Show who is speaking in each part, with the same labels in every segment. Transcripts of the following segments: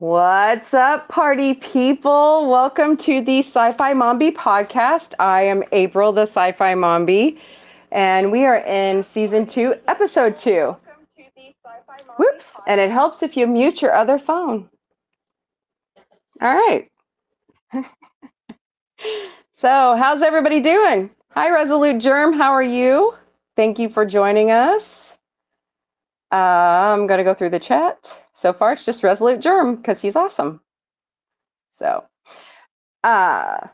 Speaker 1: What's up, party people? Welcome to the Sci Fi Mombie podcast. I am April, the Sci Fi Mombie, and we are in season two, episode two. Whoops, and it helps if you mute your other phone. All right. so, how's everybody doing? Hi, Resolute Germ. How are you? Thank you for joining us. Uh, I'm going to go through the chat. So far, it's just Resolute Germ because he's awesome. So, uh,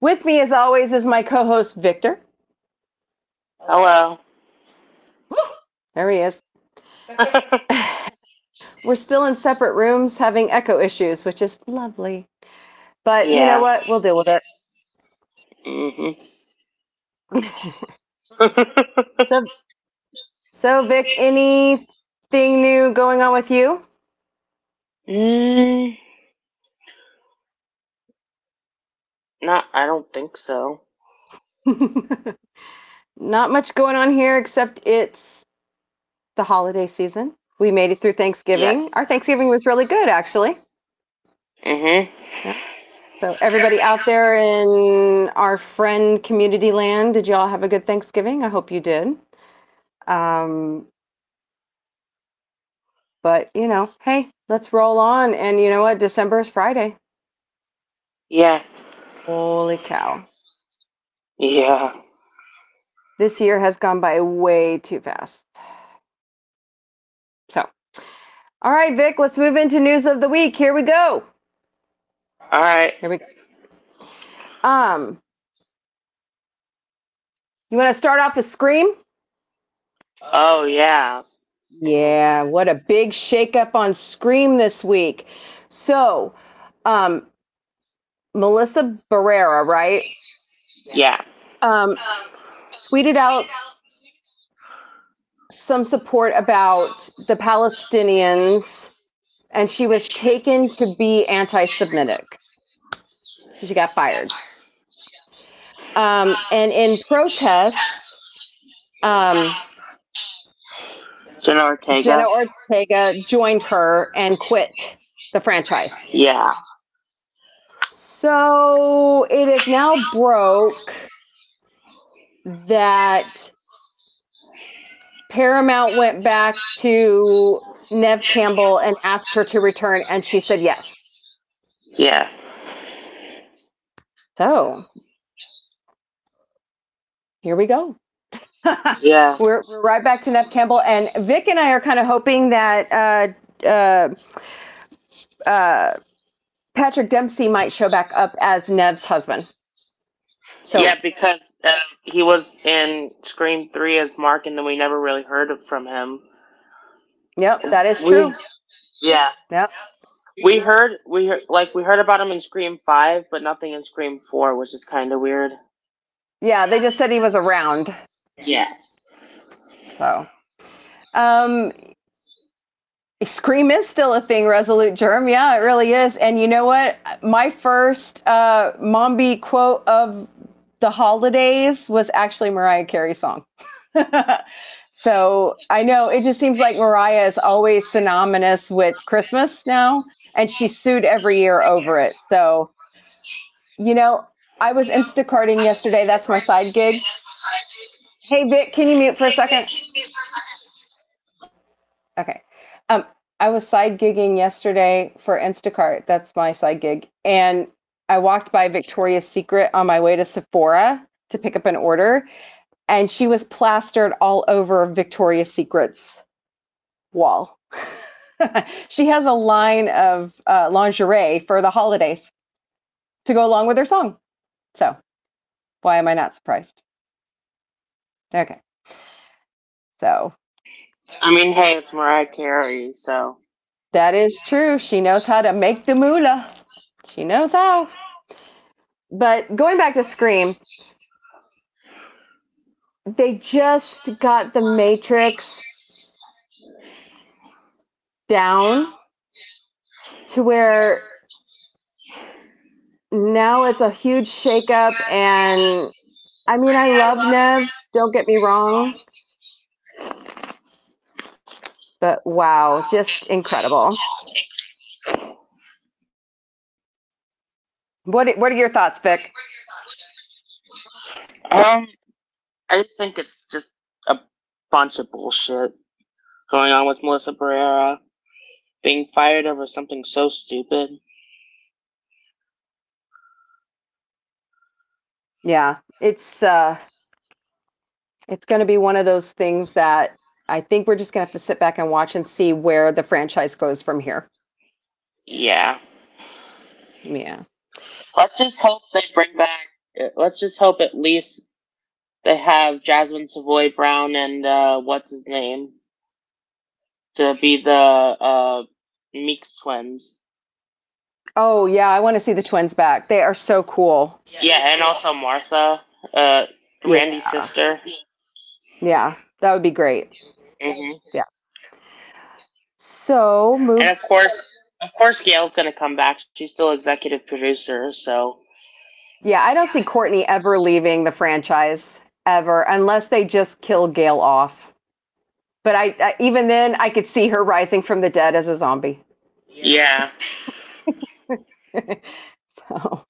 Speaker 1: with me, as always, is my co host, Victor.
Speaker 2: Hello.
Speaker 1: There he is. We're still in separate rooms having echo issues, which is lovely. But you know what? We'll deal with it.
Speaker 2: hmm
Speaker 1: So, so Vic, anything new going on with you?
Speaker 2: mm, not, I don't think so.
Speaker 1: Not much going on here except it's the holiday season. We made it through Thanksgiving.
Speaker 2: Yes.
Speaker 1: Our Thanksgiving was really good, actually.
Speaker 2: hmm
Speaker 1: So, everybody out there in our friend community land, did y'all have a good Thanksgiving? I hope you did. Um, but, you know, hey, let's roll on. And you know what? December is Friday.
Speaker 2: Yeah.
Speaker 1: Holy cow.
Speaker 2: Yeah.
Speaker 1: This year has gone by way too fast. So, all right, Vic, let's move into news of the week. Here we go.
Speaker 2: All right.
Speaker 1: Here we go. Um, you want to start off with Scream?
Speaker 2: Oh, yeah.
Speaker 1: Yeah, what a big shakeup on Scream this week. So, um, Melissa Barrera, right?
Speaker 2: Yeah.
Speaker 1: Um, tweeted out some support about the Palestinians, and she was taken to be anti-Semitic. She got fired. Um, and in protest, um,
Speaker 2: Jenna Ortega.
Speaker 1: Jenna Ortega joined her and quit the franchise.
Speaker 2: yeah.
Speaker 1: So it is now broke that Paramount went back to Nev Campbell and asked her to return, and she said yes.
Speaker 2: Yeah.
Speaker 1: So here we go.
Speaker 2: Yeah.
Speaker 1: we're, we're right back to Nev Campbell, and Vic and I are kind of hoping that uh, uh, uh, Patrick Dempsey might show back up as Nev's husband. So
Speaker 2: yeah, because uh, he was in Scream 3 as Mark, and then we never really heard from him.
Speaker 1: Yep, that is
Speaker 2: We-
Speaker 1: true.
Speaker 2: Yeah.
Speaker 1: Yep.
Speaker 2: We heard we heard like we heard about him in Scream Five, but nothing in Scream Four, which is kind of weird.
Speaker 1: Yeah, they just said he was around.
Speaker 2: Yeah.
Speaker 1: So, um, Scream is still a thing, Resolute Germ. Yeah, it really is. And you know what? My first uh, Mombie quote of the holidays was actually Mariah Carey's song. so I know it just seems like Mariah is always synonymous with Christmas now, and she's sued every year over it. So, you know, I was Instacarting yesterday. That's my side gig. Hey, Vic, can you mute for a second? Okay. Um, I was side gigging yesterday for Instacart. That's my side gig. And I walked by Victoria's Secret on my way to Sephora to pick up an order, and she was plastered all over Victoria's Secret's wall. she has a line of uh, lingerie for the holidays to go along with her song. So, why am I not surprised? Okay. So,
Speaker 2: I mean, hey, it's Mariah Carey, so
Speaker 1: That is true. She knows how to make the moolah. She knows how. But going back to Scream, they just got the Matrix down to where now it's a huge shakeup. And I mean, I love Nev, don't get me wrong. But wow, just incredible. What What are your thoughts, Vic?
Speaker 2: Um, I just think it's just a bunch of bullshit going on with Melissa Barrera being fired over something so stupid.
Speaker 1: Yeah, it's uh, it's going to be one of those things that I think we're just going to have to sit back and watch and see where the franchise goes from here.
Speaker 2: Yeah.
Speaker 1: Yeah.
Speaker 2: Let's just hope they bring back. Let's just hope at least they have Jasmine Savoy Brown and uh, what's his name to be the uh, Meeks twins.
Speaker 1: Oh yeah, I want to see the twins back. They are so cool.
Speaker 2: Yeah, and also Martha, uh, Randy's
Speaker 1: Yeah.
Speaker 2: sister.
Speaker 1: Yeah, that would be great.
Speaker 2: hmm
Speaker 1: So move.
Speaker 2: And of course, of course, Gail's gonna come back. She's still executive producer, so
Speaker 1: Yeah, I don't see Courtney ever leaving the franchise ever, unless they just kill Gail off. But I, I even then, I could see her rising from the dead as a zombie.
Speaker 2: yeah.
Speaker 1: so,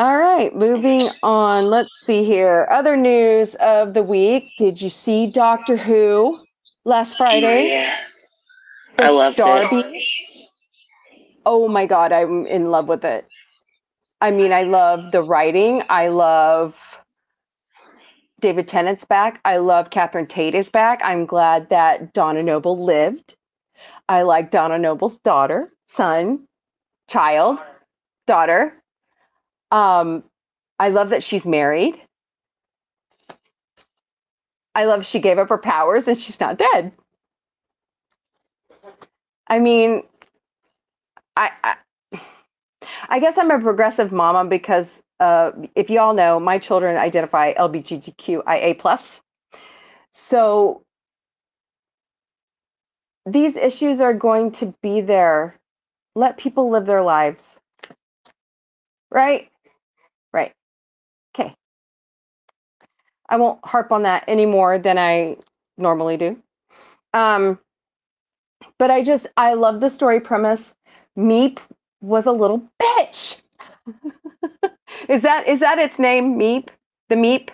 Speaker 1: all right, moving on. Let's see here. Other news of the week. Did you see Doctor Who last oh, Friday?
Speaker 2: Yes. I loved
Speaker 1: Darby?
Speaker 2: it.
Speaker 1: Oh my God, I'm in love with it. I mean, I love the writing. I love David Tennant's back. I love Catherine Tate is back. I'm glad that Donna Noble lived. I like Donna Noble's daughter, son, child, daughter. Um, I love that she's married. I love she gave up her powers and she's not dead. I mean, I, I, I guess I'm a progressive mama because uh, if you all know, my children identify LGBTQIA plus. So these issues are going to be there. Let people live their lives. Right. I won't harp on that any more than I normally do. Um, but I just, I love the story premise. Meep was a little bitch. is that is that its name? Meep, the Meep.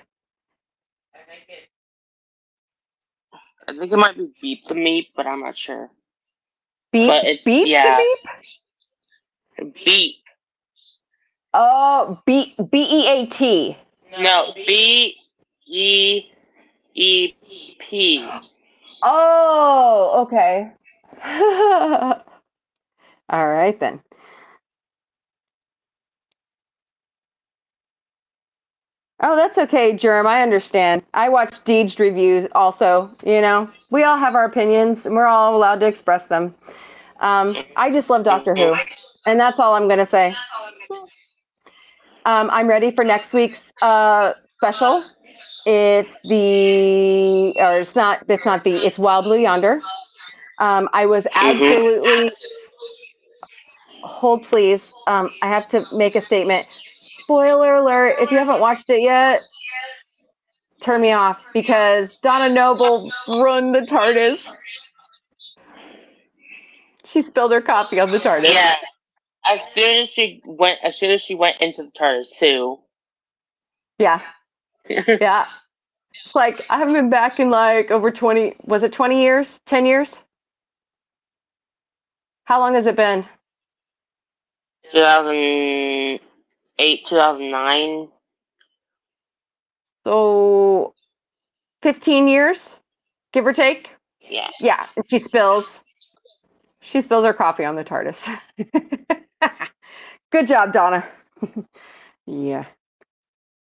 Speaker 2: I think it might be Beep the Meep, but I'm not sure.
Speaker 1: Beep,
Speaker 2: But it's-
Speaker 1: beep,
Speaker 2: yeah.
Speaker 1: the Meep.
Speaker 2: Beep.
Speaker 1: Oh, B B E A T.
Speaker 2: No, B E E P.
Speaker 1: Oh, okay. All right then. Oh, that's okay, Germ. I understand. I watch Deej reviews also. You know, we all have our opinions and we're all allowed to express them. Um, I just love Doctor Who, and that's all I'm going to say. Um, I'm ready for next week's uh, special. It's the, or it's not, it's not the, it's Wild Blue Yonder. Um, I was absolutely, hold please. Um, I have to make a statement. Spoiler alert, if you haven't watched it yet, turn me off because Donna Noble run the TARDIS. She spilled her coffee on the TARDIS.
Speaker 2: Yeah. As soon as she went, as soon as she went into the TARDIS too.
Speaker 1: Yeah. Yeah. It's like I haven't been back in like over 20 was it 20 years? 10 years? How long has it been?
Speaker 2: 2008, 2009.
Speaker 1: So 15 years, give or take.
Speaker 2: Yeah.
Speaker 1: Yeah, and she spills she spills her coffee on the TARDIS. Good job, Donna. yeah.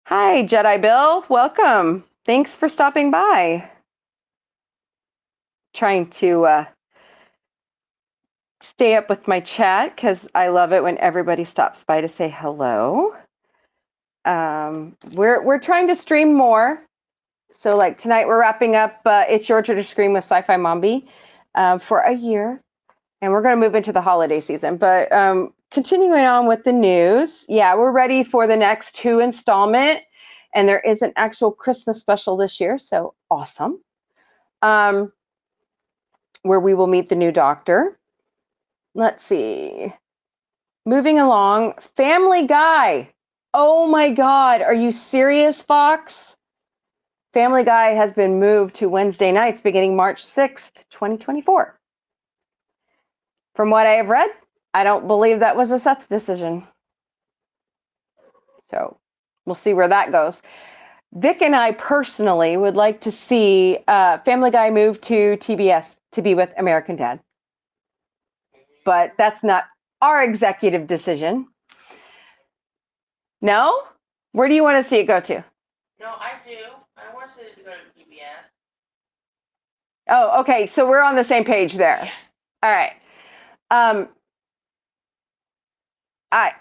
Speaker 1: Hi, Jedi Bill. Welcome. Thanks for stopping by. Trying to uh, stay up with my chat because I love it when everybody stops by to say hello. Um, we're we're trying to stream more. So like tonight we're wrapping up uh, It's Your Turn to Scream with Sci-Fi Mombie uh, for a year. And we're going to move into the holiday season. But um, continuing on with the news, yeah, we're ready for the next two installment. And there is an actual Christmas special this year. So awesome. Um, where we will meet the new doctor. Let's see. moving along, Family Guy. Oh my God, are you serious, Fox? Family Guy has been moved to Wednesday nights beginning March 6th, 2024. From what I have read, I don't believe that was a Seth decision. So we'll see where that goes. Vic and I personally would like to see uh, Family Guy move to TBS to be with American Dad. But that's not our executive decision. No? Where do you want to see it go to?
Speaker 2: No, I do. I want it to go to TBS.
Speaker 1: Oh, okay. So we're on the same page there. All right. Um, I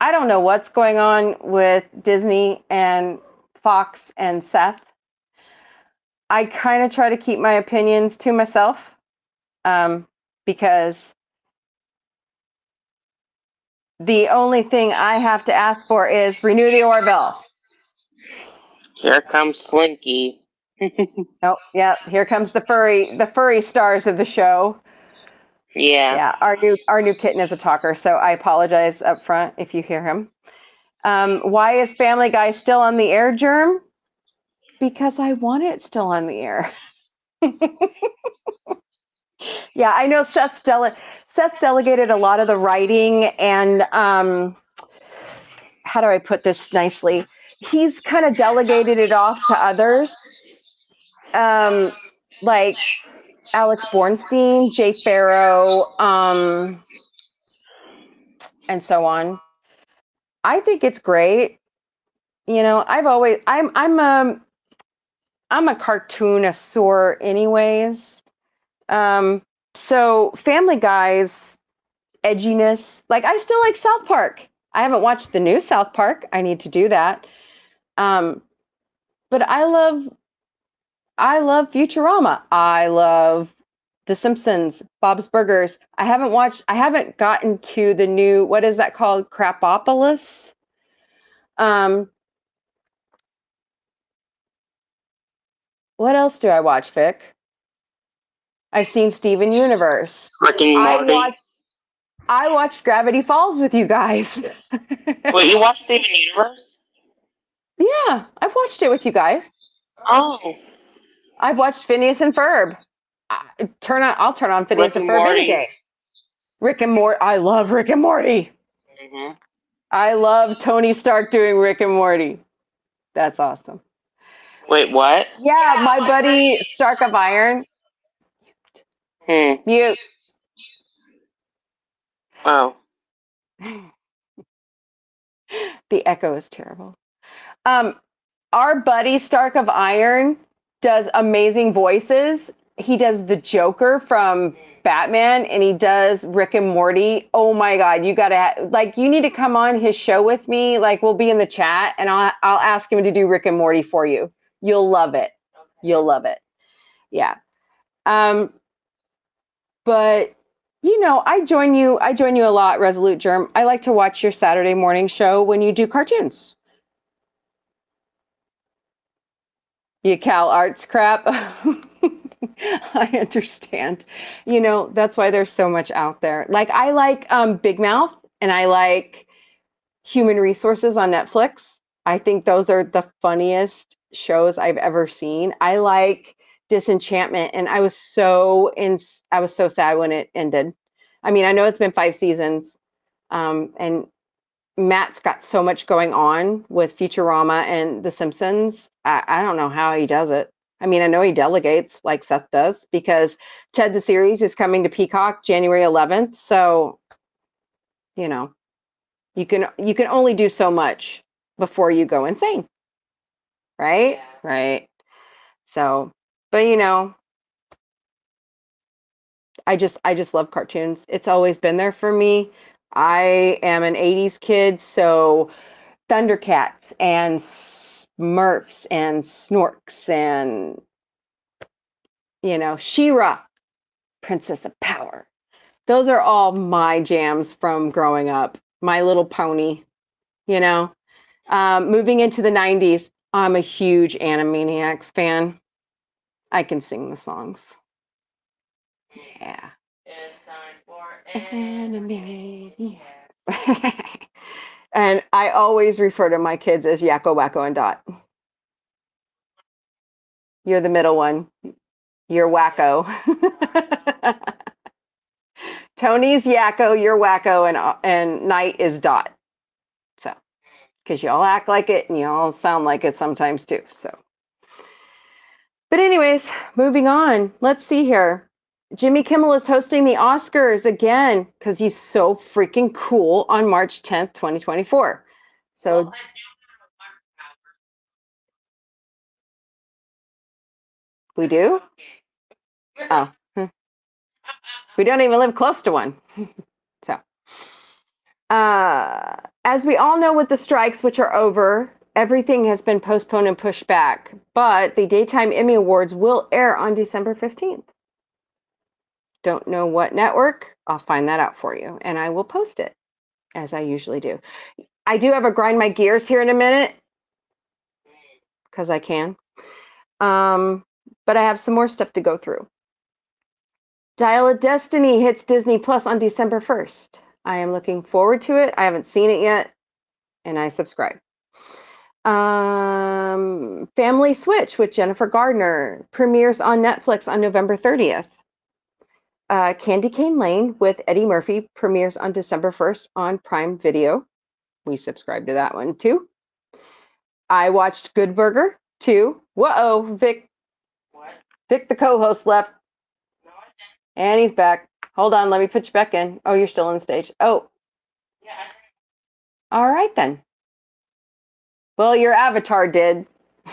Speaker 1: I don't know what's going on with Disney and Fox and Seth. I kind of try to keep my opinions to myself um, because the only thing I have to ask for is renew the Orville.
Speaker 2: Here comes Slinky.
Speaker 1: Oh, yeah, here comes the furry the furry stars of the show.
Speaker 2: Yeah.
Speaker 1: Yeah, our new our new kitten is a talker, so I apologize up front if you hear him. Um, why is Family Guy still on the air, Germ? Because I want it still on the air. yeah, I know Seth's, dele- Seth's delegated a lot of the writing and um, how do I put this nicely? He's kind of delegated it off to others, um, like Alex Borstein, Jay Farrow, um, and so on. I think it's great. You know, I've always I'm I'm a I'm a cartoonasaur anyways. Um, so Family Guy's edginess, like I still like South Park. I haven't watched the new South Park. I need to do that. Um, but I love I love Futurama. I love The Simpsons, Bob's Burgers. I haven't watched I haven't gotten to the new what is that called? Krapopolis. Um What else do I watch, Vic? I've seen Steven Universe.
Speaker 2: And
Speaker 1: I watched I watched Gravity Falls with you guys.
Speaker 2: Wait, you watched Steven Universe?
Speaker 1: yeah, I've watched it with you guys.
Speaker 2: Oh.
Speaker 1: I've watched Phineas and Ferb. I, turn on I'll turn on Phineas
Speaker 2: Rick
Speaker 1: and
Speaker 2: and
Speaker 1: Ferb any day. Rick and Morty. I love Rick and Morty.
Speaker 2: hmm
Speaker 1: I love Tony Stark doing Rick and Morty. That's awesome.
Speaker 2: Wait, what?
Speaker 1: Yeah, my buddy Stark of Iron.
Speaker 2: Hmm.
Speaker 1: Mute.
Speaker 2: Oh.
Speaker 1: the echo is terrible. Um, our buddy Stark of Iron does amazing voices. He does the Joker from Batman, and he does Rick and Morty. Oh my God, you gotta like you need to come on his show with me. Like we'll be in the chat, and I'll I'll ask him to do Rick and Morty for you. You'll love it. You'll love it. Yeah. Um, but you know, I join you. I join you a lot, Resolute Germ. I like to watch your Saturday morning show when you do cartoons. You Cal Arts crap. I understand. You know, that's why there's so much out there. Like I like um, Big Mouth and I like Human Resources on Netflix. I think those are the funniest shows I've ever seen. I like Disenchantment and I was so in I was so sad when it ended. I mean, I know it's been 5 seasons. Um, and Matt's got so much going on with Futurama and The Simpsons. I, I don't know how he does it. I mean, I know he delegates like Seth does because Ted the series is coming to Peacock January 11th. So, you know, you can you can only do so much before you go insane. Right? Right. So, but you know, I just I just love cartoons. It's always been there for me. I am an 80s kid, so Thundercats and Smurfs and Snorks and you know, She-Ra, Princess of Power. Those are all my jams from growing up. My Little Pony, you know. Um, moving into the 90s, I'm a huge Animaniacs fan. I can sing the songs. Yeah. And I always refer to my kids as Yakko, Wacko, and Dot. You're the middle one. You're Wacko. Tony's Yakko, you're Wacko, and and Night is Dot. So, because you all act like it and you all sound like it sometimes too. So, but anyways, moving on. Let's see here. Jimmy Kimmel is hosting the Oscars again because he's so freaking cool on March 10th, 2024. So
Speaker 2: Well, I do have a
Speaker 1: we do? Oh, we don't even live close to one. so, uh, as we all know with the strikes, which are over, everything has been postponed and pushed back. But the Daytime Emmy Awards will air on December 15th. Don't know what network? I'll find that out for you and I will post it as I usually do. I do have a grind my gears here in a minute because I can. Um, but I have some more stuff to go through. Dial of Destiny hits Disney Plus on December 1st. I am looking forward to it. I haven't seen it yet, and I subscribe. Um, Family Switch with Jennifer Gardner premieres on Netflix on November 30th. Uh, Candy Cane Lane with Eddie Murphy premieres on December 1st on Prime Video. We subscribe to that one too. I watched Good Burger too. Whoa, Vic,
Speaker 2: What?
Speaker 1: Vic, the co-host left,
Speaker 2: No,
Speaker 1: and he's back. Hold on, let me put you back in. Oh, you're still on stage. Oh,
Speaker 2: Yeah,
Speaker 1: all right then. Well, your avatar did.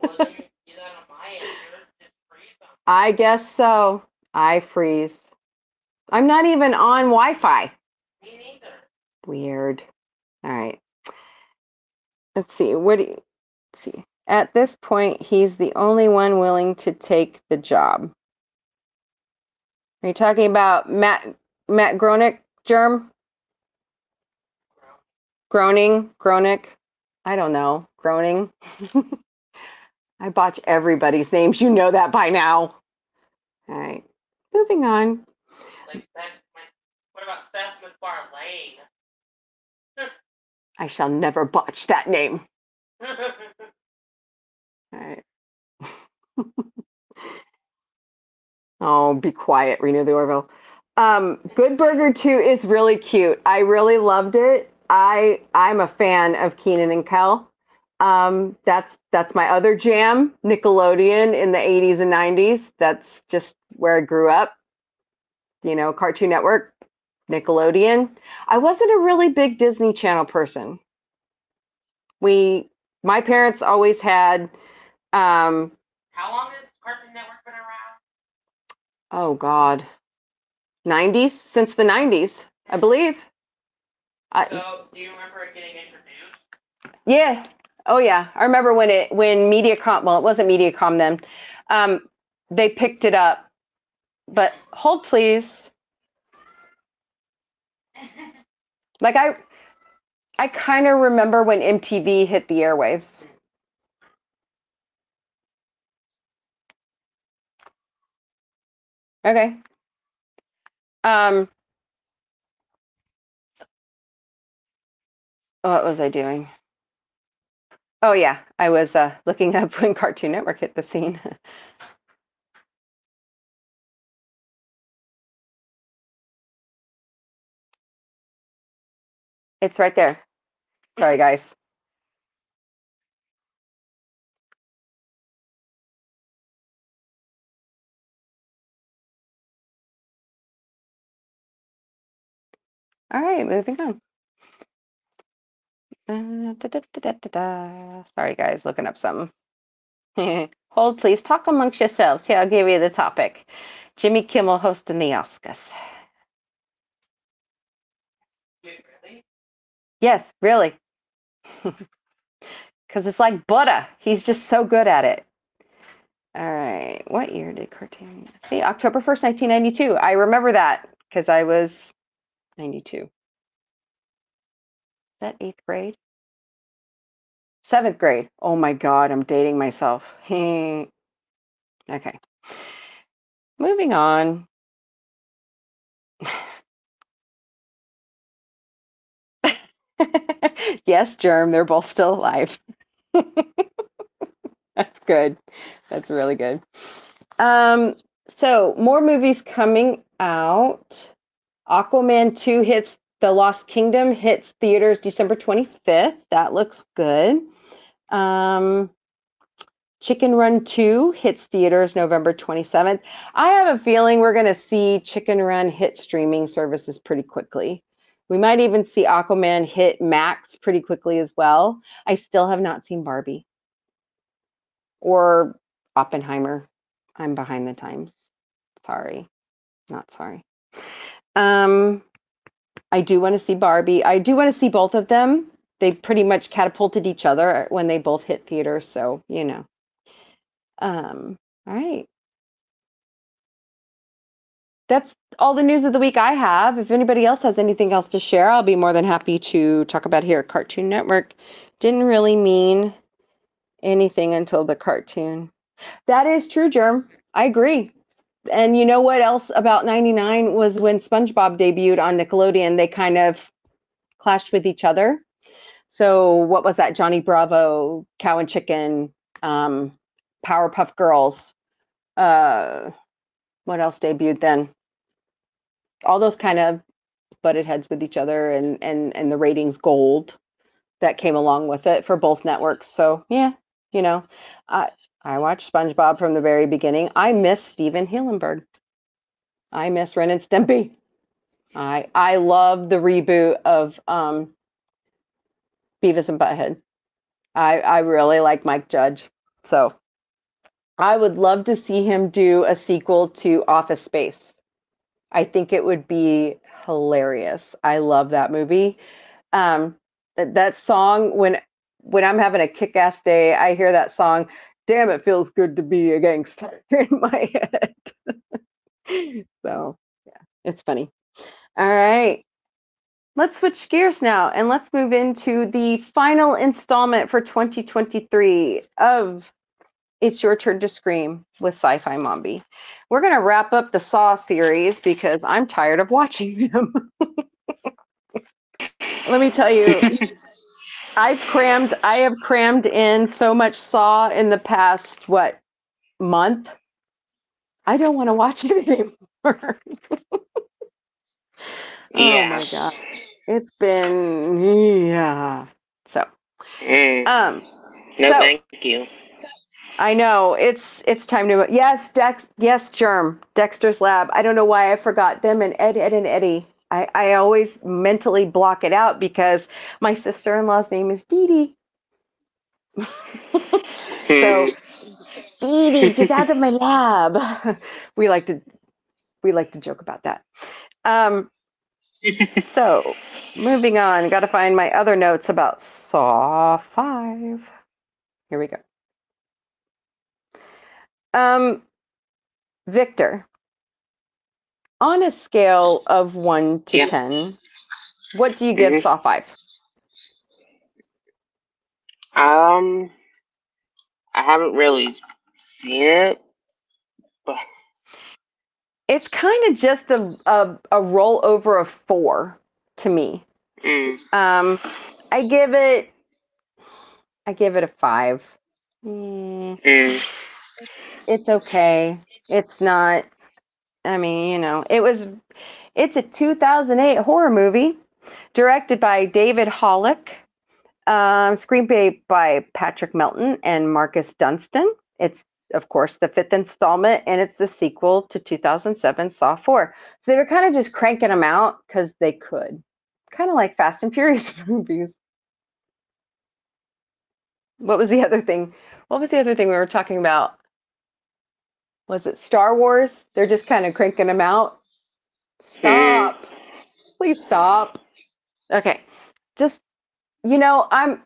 Speaker 2: Well, then you do that on my end. Yours just freeze on.
Speaker 1: I guess so. I freeze. I'm not even on Wi-Fi.
Speaker 2: Me neither.
Speaker 1: Weird. All right. Let's see. What do you see? At this point, he's the only one willing to take the job. Are you talking about Matt Matt Gronick, Germ? Groaning, Gronick? I don't know. Groaning. I botch everybody's names. You know that by now. All right. Moving on.
Speaker 2: Like what about Seth MacFarlane?
Speaker 1: I shall never botch that name. All right. oh, be quiet, Renew the Orville. Um, Good Burger 2 is really cute. I really loved it. I I'm a fan of Kenan and Kel. Um, that's that's my other jam, Nickelodeon in the 80s and 90s. That's just where I grew up. You know, Cartoon Network, Nickelodeon. I wasn't a really big Disney Channel person. We my parents always had um
Speaker 2: How long has Cartoon Network been around?
Speaker 1: oh god 90s since the 90s i believe I,
Speaker 2: So, do you remember it getting introduced?
Speaker 1: yeah oh yeah. I remember when it when mediacom well it wasn't mediacom then. Um they picked it up. But hold please. Like i i kind of remember when mtv hit the airwaves. Okay. Um what was i doing oh yeah. I was uh looking up when cartoon network hit the scene. It's right there. Sorry guys. All right moving on Uh, da, da, da, da, da, da. Sorry, guys, looking up something. Hold, please. Talk amongst yourselves. Here, I'll give you the topic. Jimmy Kimmel hosting the Oscars. Yes, really. Because it's like butter. He's just so good at it. All right. What year did cartoon? See, October 1st, 1992. I remember that because I was 92. That eighth grade? Seventh grade. Oh my God, I'm dating myself. okay. Moving on. yes, Germ, they're both still alive. That's good. That's really good. Um, so more movies coming out. Aquaman 2 hits The Lost Kingdom hits theaters December 25th. That looks good. Um, Chicken Run 2 hits theaters November 27th. I have a feeling we're going to see Chicken Run hit streaming services pretty quickly. We might even see Aquaman hit Max pretty quickly as well. I still have not seen Barbie or Oppenheimer. I'm behind the times. Sorry. Not sorry. Um, I do want to see Barbie. I do want to see both of them. They pretty much catapulted each other when they both hit theaters, so you know. Um, all right. That's all the news of the week I have. If anybody else has anything else to share, I'll be more than happy to talk about here at Cartoon Network. Didn't really mean anything until the cartoon. That is true, Germ. I agree. And you know what else about 99 was when SpongeBob debuted on Nickelodeon, they kind of clashed with each other. So what was that? Johnny Bravo, Cow and Chicken, um, Powerpuff Girls. Uh, what else debuted then? All those kind of butted heads with each other, and and and the ratings gold that came along with it for both networks. So yeah, you know, I I watched SpongeBob from the very beginning. I miss Stephen Hillenburg. I miss Ren and Stimpy. I I love the reboot of um, Beavis and Butthead. I I really like Mike Judge. So I would love to see him do a sequel to Office Space. I think it would be hilarious. I love that movie. Um, that, that song when when I'm having a kick-ass day, I hear that song. Damn, it feels good to be a gangster in my head. so yeah, it's funny. All right. Let's switch gears now and let's move into the final installment for 2023 of It's Your Turn to Scream with Sci Fi Mombie. We're going to wrap up the Saw series because I'm tired of watching them. Let me tell you, I've crammed, I have crammed in so much Saw in the past, what, month? I don't want to watch it anymore.
Speaker 2: Yeah.
Speaker 1: Oh my god. It's been yeah. So
Speaker 2: Mm.
Speaker 1: um
Speaker 2: No,
Speaker 1: so-
Speaker 2: thank you.
Speaker 1: I know it's it's time to yes Dex yes Germ Dexter's Lab. I don't know why I forgot them and Ed Ed and Eddie. I I always mentally block it out because my sister-in-law's name is Dee Dee. so Dee Dee, get out of my lab. we like to we like to joke about that. Um So, moving on, got to find my other notes about Saw 5. Here we go. Um, Victor, on a scale of 1 to
Speaker 2: Yeah.
Speaker 1: 10, what do you give
Speaker 2: Mhm.
Speaker 1: Saw 5?
Speaker 2: um, I haven't really seen it, but
Speaker 1: It's kind of just a, a, a rollover of 4 to me.
Speaker 2: mm,
Speaker 1: Um, I give it, I give it a 5. Mm.
Speaker 2: mm,
Speaker 1: it's okay. It's not. I mean, you know, it was. It's a 2008 horror movie, directed by David Hackl, um, screenplay by Patrick Melton and Marcus Dunstan. It's of course the fifth installment, and it's the sequel to 2007 Saw 4. So they were kind of just cranking them out because they could, kind of like Fast and Furious movies. What was the other thing? What was the other thing we were talking about? Was it Star Wars? They're just kind of cranking them out. Stop. Please stop. Okay. Just you know, I'm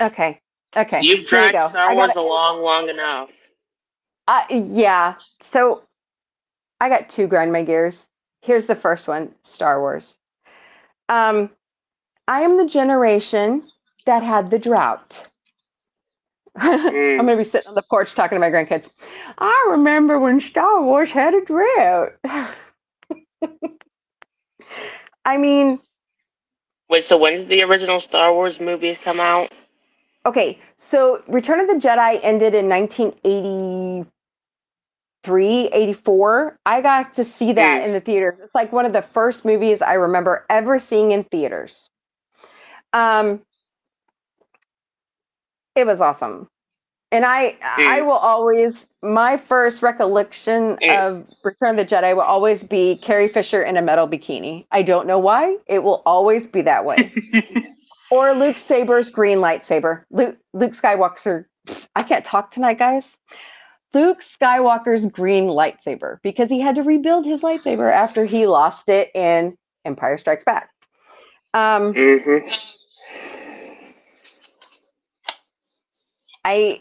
Speaker 1: okay. Okay.
Speaker 2: you've dragged
Speaker 1: go.
Speaker 2: Star Wars
Speaker 1: gotta-
Speaker 2: along long enough.
Speaker 1: uh, yeah. So I got two grind my gears. Here's the first one, Star Wars. Um, I am the generation that had the drought.
Speaker 2: Mm.
Speaker 1: I'm gonna be sitting on the porch talking to my grandkids. I remember when Star Wars had a drought. I mean,
Speaker 2: Wait, so when did the original Star Wars movies come out?
Speaker 1: Okay, so Return of the Jedi ended in 1983, 84. I got to see that
Speaker 2: Mm.
Speaker 1: in the theaters. It's like one of the first movies I remember ever seeing in theaters. Um, it was awesome. And I I will always my first recollection
Speaker 2: Mm.
Speaker 1: of Return of the Jedi will always be Carrie Fisher in a metal bikini. I don't know why. It will always be that way. or Luke Saber's green lightsaber. Luke Luke Skywalker. I can't talk tonight, guys. Luke Skywalker's green lightsaber because he had to rebuild his lightsaber after he lost it in Empire Strikes Back. Um,
Speaker 2: hmm
Speaker 1: I,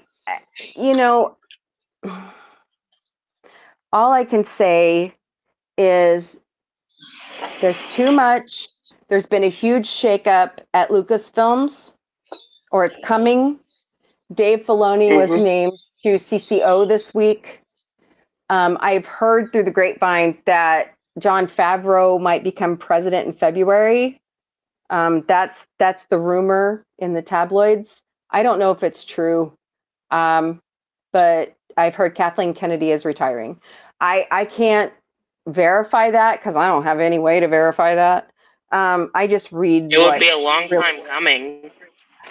Speaker 1: you know, all I can say is there's too much. There's been a huge shakeup at Lucasfilms, or it's coming. Dave Filoni was
Speaker 2: Mhm.
Speaker 1: named to CCO this week. Um, I've heard through the grapevine that Jon Favreau might become president in February. Um, that's that's the rumor in the tabloids. I don't know if it's true, um, but I've heard Kathleen Kennedy is retiring. I I can't verify that because I don't have any way to verify that. Um, I just read.
Speaker 2: It would be a long
Speaker 1: Really?
Speaker 2: time coming.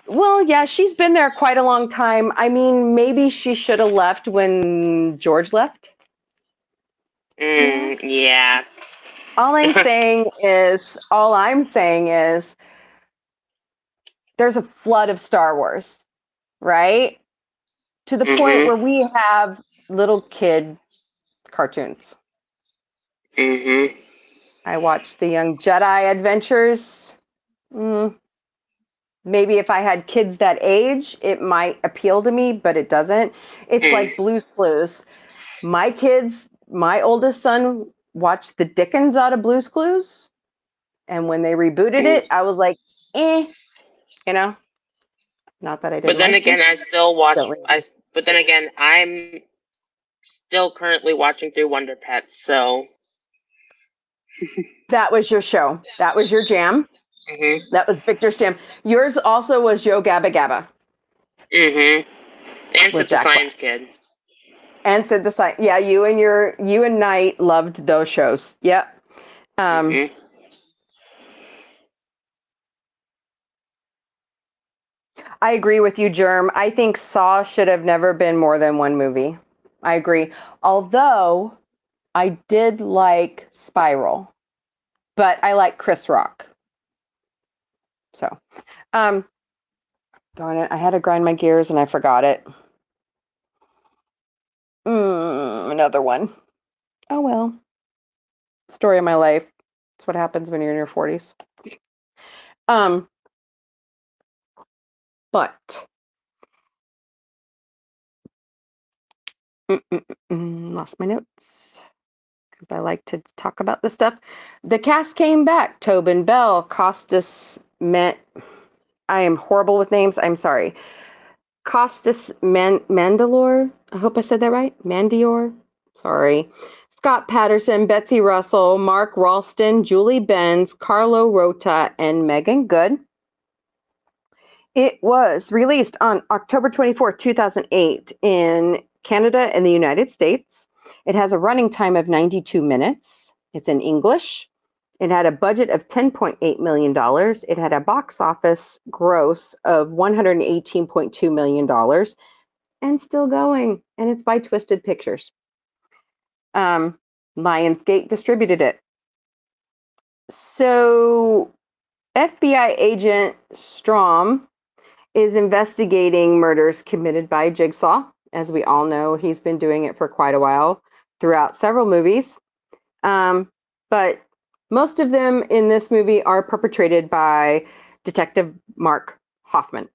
Speaker 1: well, yeah, she's been there quite a long time. I mean, maybe she should have left when George left.
Speaker 2: Mm, yeah.
Speaker 1: All I'm saying is, all I'm saying is, there's a flood of Star Wars, right? To the point
Speaker 2: Mhm.
Speaker 1: where we have little kid cartoons.
Speaker 2: hmm
Speaker 1: I watched the Young Jedi Adventures. Mm, maybe if I had kids that age, it might appeal to me, but it doesn't. It's
Speaker 2: Mm.
Speaker 1: like Blue's Clues. My kids, my oldest son watched the Dickens out of Blue's Clues, and when they rebooted
Speaker 2: Mm.
Speaker 1: it, I was like, eh, you know. Not that I didn't.
Speaker 2: But then
Speaker 1: like
Speaker 2: again,
Speaker 1: it.
Speaker 2: I still watch. I. But then again, I'm still currently watching through Wonder Pets. So.
Speaker 1: that was your show. That was your jam.
Speaker 2: hmm
Speaker 1: That was Victor's jam. Yours also was Yo Gabba Gabba.
Speaker 2: hmm And Sid the Science Kid.
Speaker 1: And Sid the Science. Yeah, you and your you and Knight loved those shows. Yep. Um,
Speaker 2: Mhm.
Speaker 1: I agree with you, Germ. I think Saw should have never been more than one movie. I agree. Although I did like Spiral, but I like Chris Rock. So, um, darn it, I had to grind my gears and I forgot it. Mm, another one. Oh well. Story of my life. That's what happens when you're in your 40s. Um, but Mm, mm, lost my notes because I like to talk about this stuff. The cast came back. Tobin Bell, Costas Met. I am horrible with names. I'm sorry. Costas Man- Mandalore. I hope I said that right. Mandior. Sorry. Scott Patterson, Betsy Russell, Mark Rolston, Julie Benz, Carlo Rota, and Meagan Good. It was released on October 24, 2008, in Canada and the United States. It has a running time of 92 minutes. It's in English. It had a budget of $10.8 million. It had a box office gross of $118.2 million and still going. And it's by Twisted Pictures. Um, Lionsgate distributed it. So, FBI agent Strahm is investigating murders committed by Jigsaw. As we all know, he's been doing it for quite a while throughout several movies. Um, but most of them in this movie are perpetrated by Detective Mark Hoffman.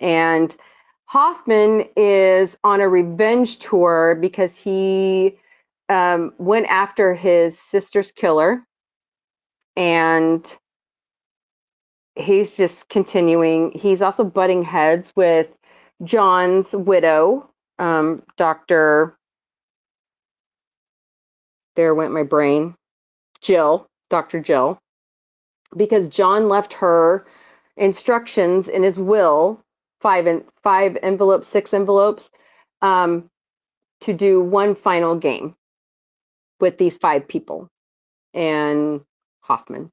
Speaker 1: And Hoffman is on a revenge tour because he um, went after his sister's killer. And he's just continuing. He's also butting heads with John's widow, um, Dr. There went my brain. Jill, Dr. Jill. because John left her instructions in his will, five and five envelopes, six envelopes, um, to do one final game with these five people and Hoffman.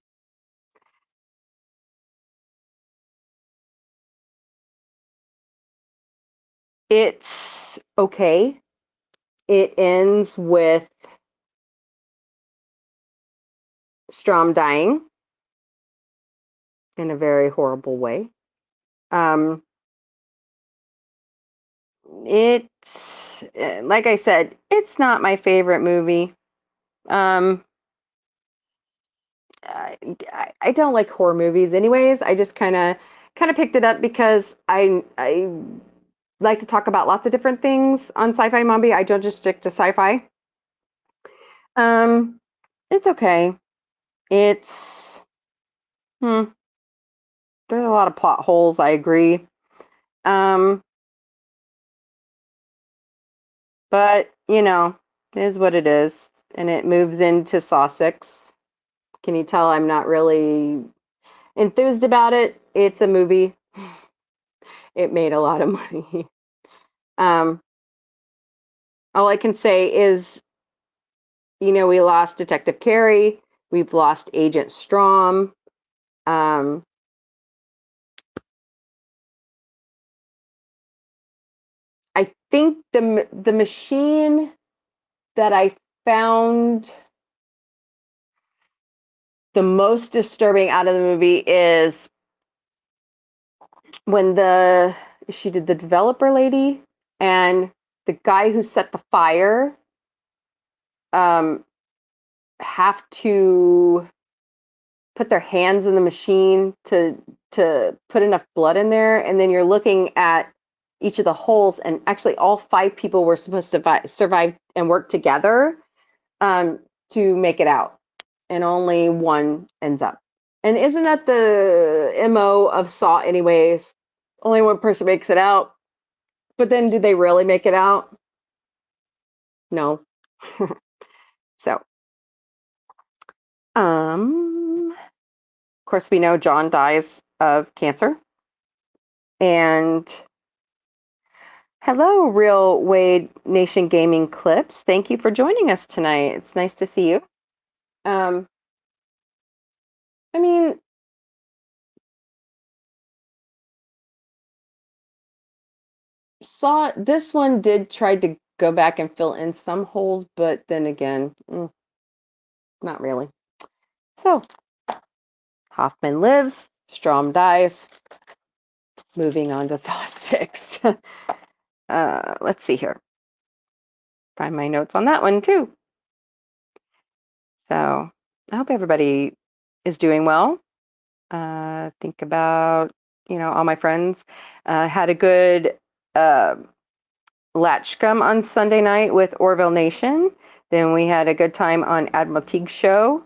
Speaker 1: It's okay. It ends with Strahm dying in a very horrible way. Um, it's eh, like I said, it's not my favorite movie. Um, I, I don't like horror movies, anyways. I just kind of kind of picked it up because I I like to talk about lots of different things on Sci-Fi Mombie. I don't just stick to sci-fi. Um, it's okay. It's hmm. There's a lot of plot holes. I agree. Um, but you know, is what it is, and it moves into Saw Six. Can you tell I'm not really enthused about it? It's a movie. It made a lot of money. um, all I can say is, you know, we lost Detective Carey. We've lost Agent Strahm. Um, I think the the machine that I found the most disturbing out of the movie is when the she did the developer lady and the guy who set the fire um have to put their hands in the machine to to put enough blood in there. And then you're looking at each of the holes and actually all five people were supposed to survive and work together um, to make it out. And only one ends up. And isn't that the mo of saw anyways only one person makes it out. But then do they really make it out? No. So um of course we know john dies of cancer. And hello real wade nation gaming clips. Thank you for joining us tonight. It's nice to see you. Um i mean saw this one did try to go back and fill in some holes, but then again, mm, not really. So Hoffman lives, Strahm dies. Moving on to Saw 6. uh, let's see here. Find my notes on that one too. So I hope everybody is doing well. Uh, think about, you know, all my friends uh, had a good uh, Latchcum on Sunday night with Orville Nation. Then we had a good time on Admiral Teague show.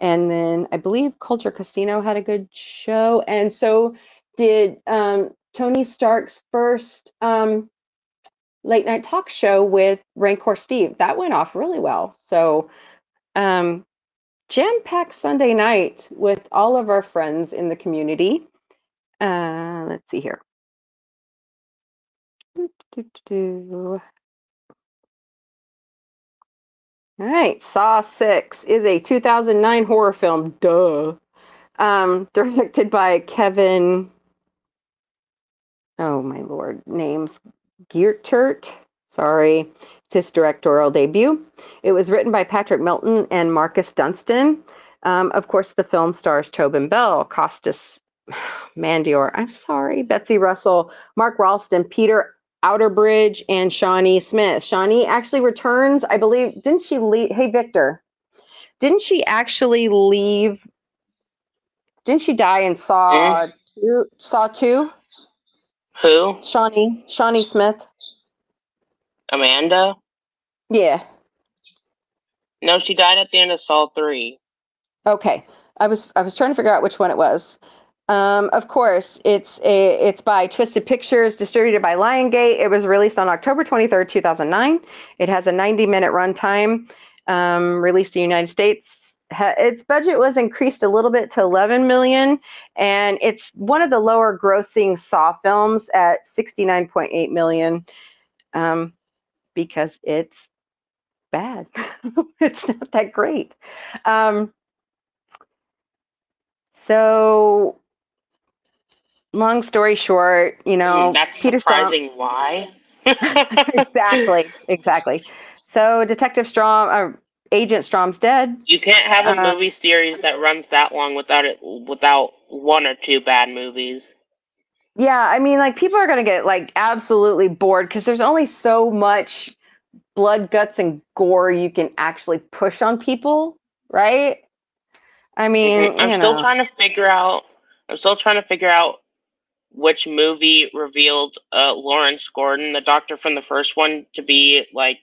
Speaker 1: And then I believe Culture Casino had a good show. And so did um, Tony Stark's first um, late night talk show with Rancor Steve. That went off really well. So um, jam packed Sunday night with all of our friends in the community. Uh, let's see here. All right, Saw 6 is a 2009 horror film, duh. Um, directed by Kevin, oh my lord, names Geertert. Sorry, it's his directorial debut. It was written by Patrick Melton and Marcus Dunstan. Um, of course, the film stars Tobin Bell, Costas Mandylor, I'm sorry, Betsy Russell, Mark Rolston, Peter Outerbridge and Shawnee Smith. Shawnee actually returns, I believe. Didn't she leave? Hey, Victor, didn't she actually leave? Didn't she die in Saw mm. two? Saw two.
Speaker 2: Who?
Speaker 1: Shawnee. Shawnee Smith.
Speaker 2: Amanda.
Speaker 1: Yeah.
Speaker 2: No, she died at the end of Saw three.
Speaker 1: Okay, I was I was trying to figure out which one it was. Um, of course, it's a, it's by Twisted Pictures, distributed by Liongate. It was released on October 23rd, 2009. It has a 90 minute runtime, um, released in the United States its budget was increased a little bit to 11 million, and it's one of the lower grossing Saw films at 69.8 million, um, because it's bad. it's not that great. Um, so, long story short, you know,
Speaker 2: That's
Speaker 1: Peter
Speaker 2: surprising. Why?
Speaker 1: exactly, exactly. So Detective Strahm, uh, Agent Strahm's dead.
Speaker 2: You can't have a
Speaker 1: Uh,
Speaker 2: movie series that runs that long without it without one or two bad movies.
Speaker 1: Yeah, I mean, like people are gonna get like absolutely bored because there's only so much blood, guts, and gore you can actually push on people, right? I mean,
Speaker 2: Mhm. I'm still
Speaker 1: know.
Speaker 2: trying to figure out. I'm still trying to figure out which movie revealed uh, Lawrence Gordon, the doctor from the first one, to be like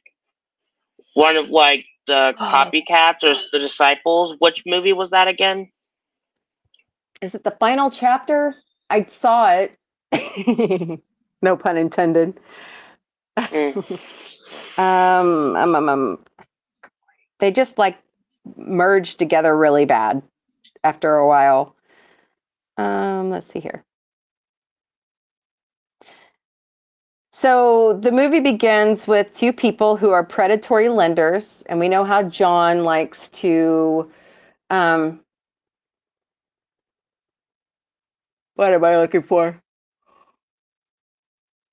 Speaker 2: one of like the
Speaker 1: Oh.
Speaker 2: copycats or the disciples. Which movie was that again?
Speaker 1: Is it the final chapter? I saw it. no pun intended. um, um, um, um, they just like merged together really bad after a while. Um, let's see here. So the movie begins with two people who are predatory lenders, and we know how John likes to. Um, what am I looking for?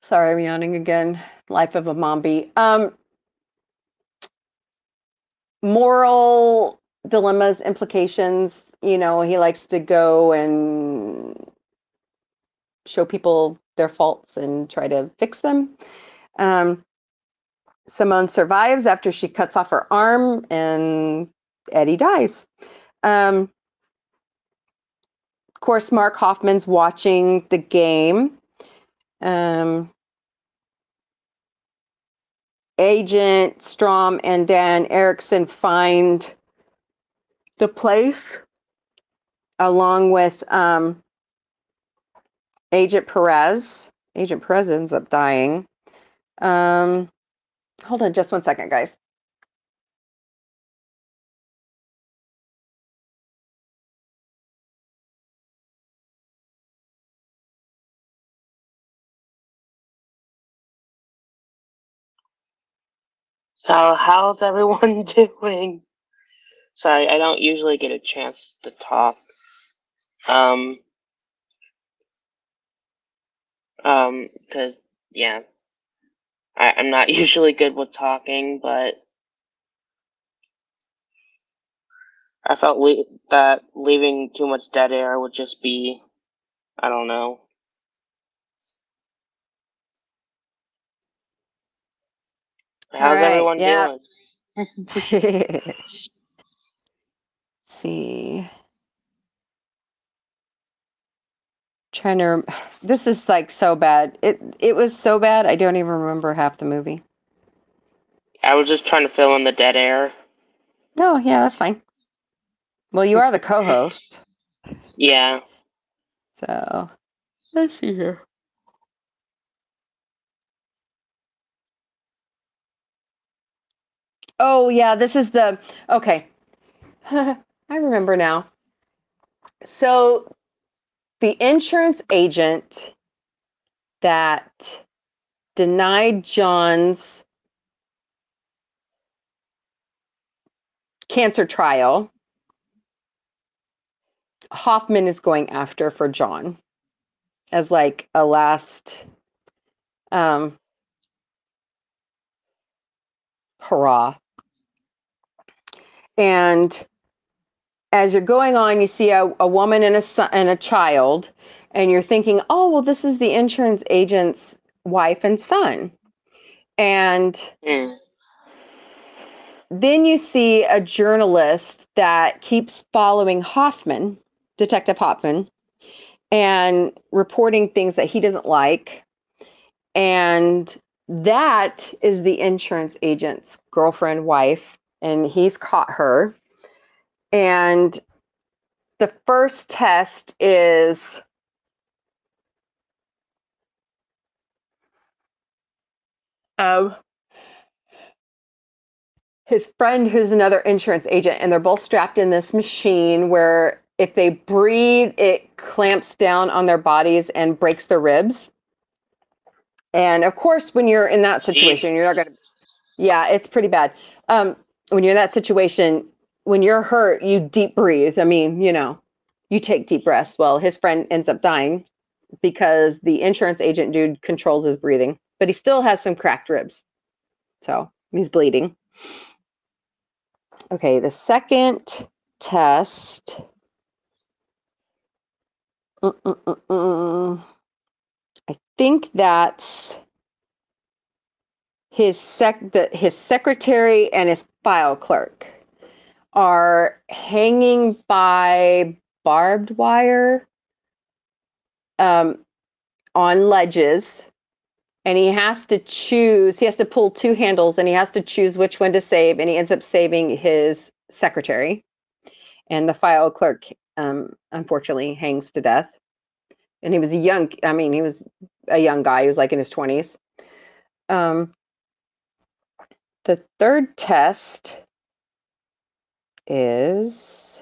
Speaker 1: Sorry, I'm yawning again. Life of a Mombie. Um, moral dilemmas, implications. You know, he likes to go and show people their faults and try to fix them. Um, Simone survives after she cuts off her arm, and Eddie dies. Um, of course, Mark Hoffman's watching the game. Um, Agent Strahm and Dan Erickson find the place along with um, Agent Perez. Agent Perez ends up dying. Um, hold on just one second, guys.
Speaker 2: So how's everyone doing? Sorry, I don't usually get a chance to talk. Um, um, cause yeah, I, I'm not usually good with talking, but I felt le- that leaving too much dead air would just be, I don't know. How's
Speaker 1: Alright,
Speaker 2: everyone
Speaker 1: yeah.
Speaker 2: doing?
Speaker 1: see. Trying to. Rem- this is like so bad. It it was so bad. I don't even remember half the movie.
Speaker 2: I was just trying to fill in the dead air.
Speaker 1: No, yeah, that's fine. Well, you are the co-host,
Speaker 2: Yeah.
Speaker 1: so let's see here. Oh yeah, this is the okay. I remember now. So the insurance agent that denied John's cancer trial, Hoffman is going after for John as like a last um hurrah. And as you're going on, you see a, a woman and a son, and a child, and you're thinking, oh, well, this is the insurance agent's wife and son. And
Speaker 2: Mm.
Speaker 1: then you see a journalist that keeps following Hoffman, Detective Hoffman, and reporting things that he doesn't like. And that is the insurance agent's girlfriend, wife, and he's caught her. And the first test is um, his friend who's another insurance agent and they're both strapped in this machine where if they breathe it clamps down on their bodies and breaks their ribs. And of course when you're in that situation you're not going to yeah it's pretty bad. Um, when you're in that situation when you're hurt you deep breathe. I mean you know you take deep breaths. Well his friend ends up dying because the insurance agent dude controls his breathing but he still has some cracked ribs. So he's bleeding. Okay, the second test. Mm-mm-mm-mm. I think that's his sec the, his secretary and his file clerk are hanging by barbed wire um, on ledges and he has to choose he has to pull two handles and he has to choose which one to save and he ends up saving his secretary. And the file clerk um, unfortunately hangs to death. And he was a young i mean he was a young guy he was like in his 20s um, the third test is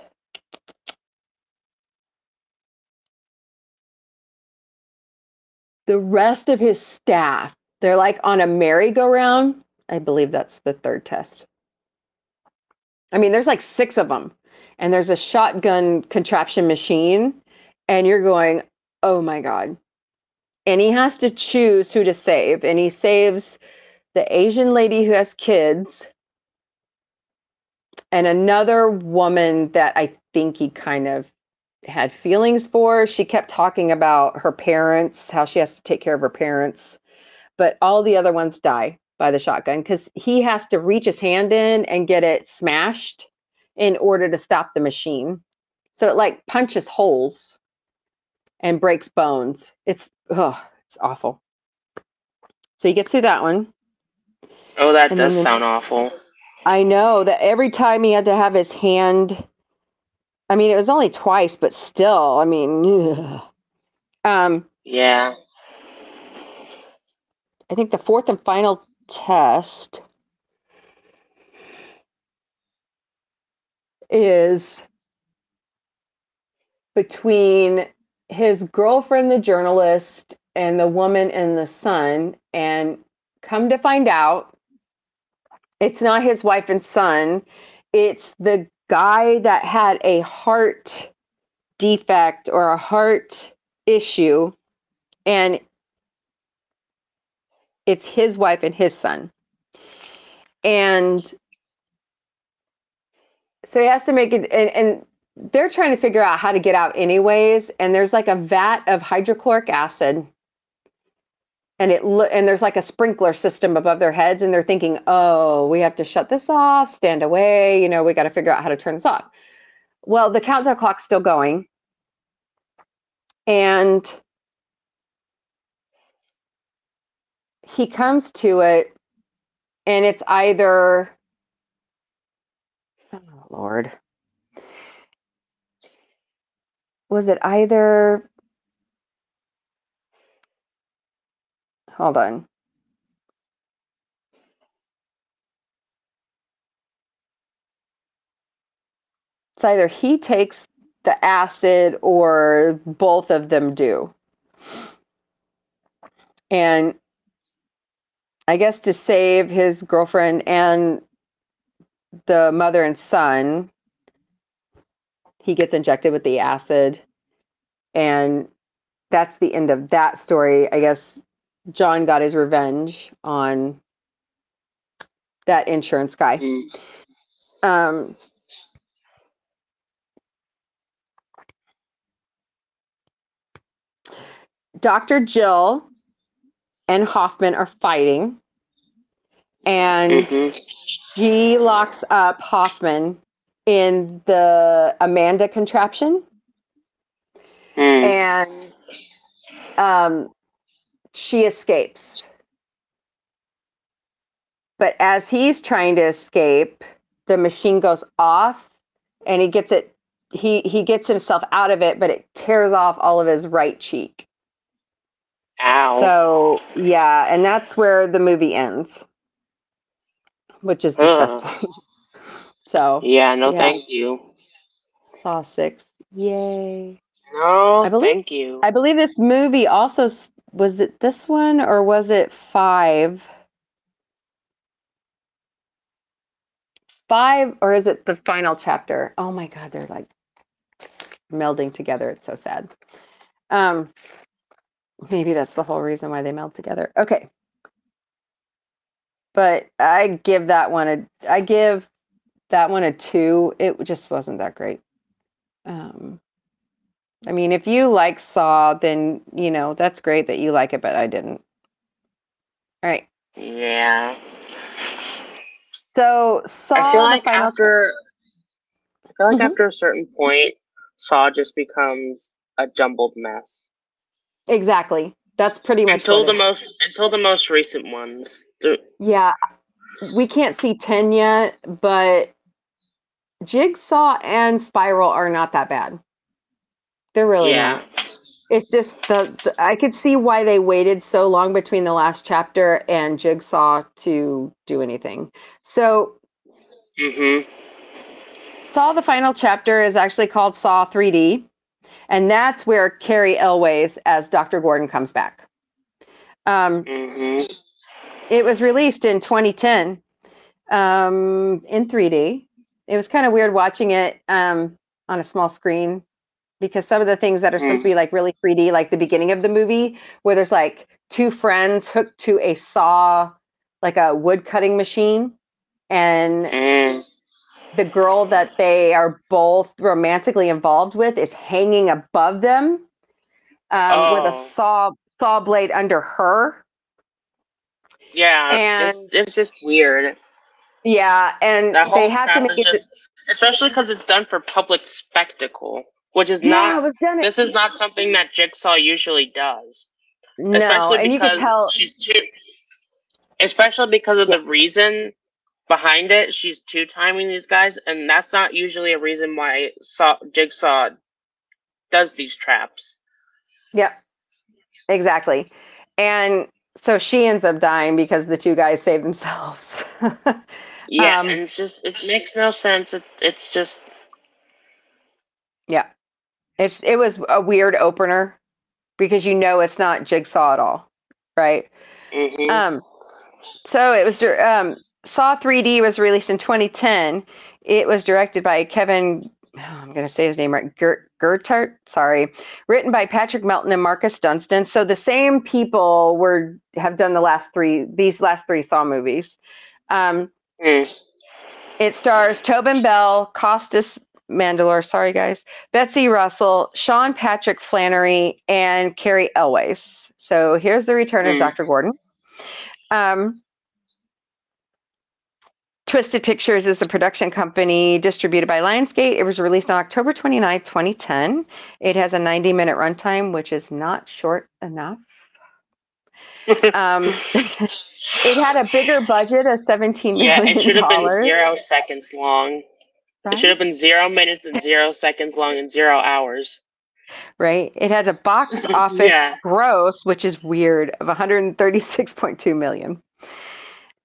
Speaker 1: the rest of his staff, they're like on a merry-go-round. I believe that's the third test. I mean, there's like six of them, and there's a shotgun contraption machine, and you're going, oh my God. And he has to choose who to save, and he saves the Asian lady who has kids and another woman that I think he kind of had feelings for. She kept talking about her parents, how she has to take care of her parents, but all the other ones die by the shotgun because he has to reach his hand in and get it smashed in order to stop the machine. So it like punches holes and breaks bones. It's oh, it's awful. So he gets through that one.
Speaker 2: Oh, that and does sound awful.
Speaker 1: I know that every time he had to have his hand I mean, it was only twice, but still, I mean, ugh. um,
Speaker 2: yeah.
Speaker 1: I think the fourth and final test is between his girlfriend, the journalist, and the woman and the son. And come to find out, it's not his wife and son, it's the guy that had a heart defect or a heart issue and it's his wife and his son. And so he has to make it and, and they're trying to figure out how to get out anyways and there's like a vat of hydrochloric acid and it lo- and there's like a sprinkler system above their heads and they're thinking oh we have to shut this off stand away you know we got to figure out how to turn this off. Well the countdown clock's still going. And he comes to it and it's either oh lord. Was it either Hold on. It's either he takes the acid or both of them do. And I guess to save his girlfriend and the mother and son, he gets injected with the acid. And that's the end of that story. I guess John got his revenge on that insurance guy. Mm. Um, Dr. Jill and Hoffman are fighting, and mm-hmm. she locks up Hoffman in the Amanda contraption. Mm. And um, she escapes. But as he's trying to escape, the machine goes off and he gets it he he gets himself out of it, but it tears off all of his right cheek.
Speaker 2: Ow.
Speaker 1: So yeah, and that's where the movie ends. which is disgusting. so
Speaker 2: Yeah, no,
Speaker 1: Yeah.
Speaker 2: thank you.
Speaker 1: Saw six, yay!
Speaker 2: No,
Speaker 1: I believe-
Speaker 2: thank you.
Speaker 1: I believe this movie also was it this one or was it five? Five or is it the final chapter? Oh my God, they're like melding together. It's so sad. Um, maybe that's the whole reason why they meld together. Okay. But I give that one a I give that one a two. It just wasn't that great. Um, I mean, if you like Saw, then you know that's great that you like it, but I didn't. All right.
Speaker 2: yeah.
Speaker 1: So Saw
Speaker 2: I feel like after I feel like
Speaker 1: Mhm.
Speaker 2: after a certain point, Saw just becomes a jumbled mess.
Speaker 1: exactly. That's pretty much
Speaker 2: Until
Speaker 1: what
Speaker 2: the
Speaker 1: it-
Speaker 2: most until the most recent ones.
Speaker 1: Yeah, we can't see 10 yet, but Jigsaw and Spiral are not that bad. They're really
Speaker 2: yeah.
Speaker 1: not. It's just the, the I could see why they waited so long between the last chapter and Jigsaw to do anything. So
Speaker 2: Mhm.
Speaker 1: Saw the final chapter is actually called Saw 3D, and that's where Cary Elwes as Dr. Gordon comes back. Um,
Speaker 2: Mhm.
Speaker 1: it was released in 2010 um, in 3D. It was kind of weird watching it um, on a small screen because some of the things that are supposed to be like really 3D, like the beginning of the movie, where there's like two friends hooked to a saw, like a wood cutting machine, and
Speaker 2: Mm.
Speaker 1: the girl that they are both romantically involved with is hanging above them um, with a
Speaker 2: Oh.
Speaker 1: saw saw blade under her.
Speaker 2: Yeah.
Speaker 1: And-
Speaker 2: it's, it's just weird.
Speaker 1: Yeah, and they have to make it.
Speaker 2: just, especially because it's done for public spectacle, which is
Speaker 1: yeah,
Speaker 2: not.
Speaker 1: done.
Speaker 2: This is not something that Jigsaw usually does.
Speaker 1: no,
Speaker 2: especially
Speaker 1: and you can
Speaker 2: because
Speaker 1: tell.
Speaker 2: she's too especially because of the reason behind it she's two timing these guys and that's not usually a reason why Saw, jigsaw does these traps
Speaker 1: Yep, exactly. And so she ends up dying because the two guys save themselves.
Speaker 2: yeah
Speaker 1: Um,
Speaker 2: and it's just it makes no sense it, it's just
Speaker 1: yeah, it's it was a weird opener because you know it's not Jigsaw at all, right?
Speaker 2: mhm.
Speaker 1: Um, so it was um, Saw 3D was released in 2010. It was directed by Kevin. oh, I'm going to say his name right. Ger- Gertart. Sorry. Written by Patrick Melton and Marcus Dunstan. So the same people were have done the last three these last three Saw movies. Um,
Speaker 2: Mm.
Speaker 1: it stars Tobin Bell, Costas Mandalore, sorry guys, Betsy Russell, Sean Patrick Flanery, and Cary Elwes. So here's the return of
Speaker 2: Mm.
Speaker 1: Dr. Gordon. Um, Twisted Pictures is the production company distributed by Lionsgate. It was released on October 29, 2010. It has a 90 minute runtime, which is not short enough. Um, it had a bigger budget of $17
Speaker 2: yeah
Speaker 1: million.
Speaker 2: it should have been zero seconds long
Speaker 1: right?
Speaker 2: it should have been zero minutes and zero seconds long and zero hours
Speaker 1: right? It has a box office
Speaker 2: Yeah.
Speaker 1: gross, which is weird, of 136.2 million.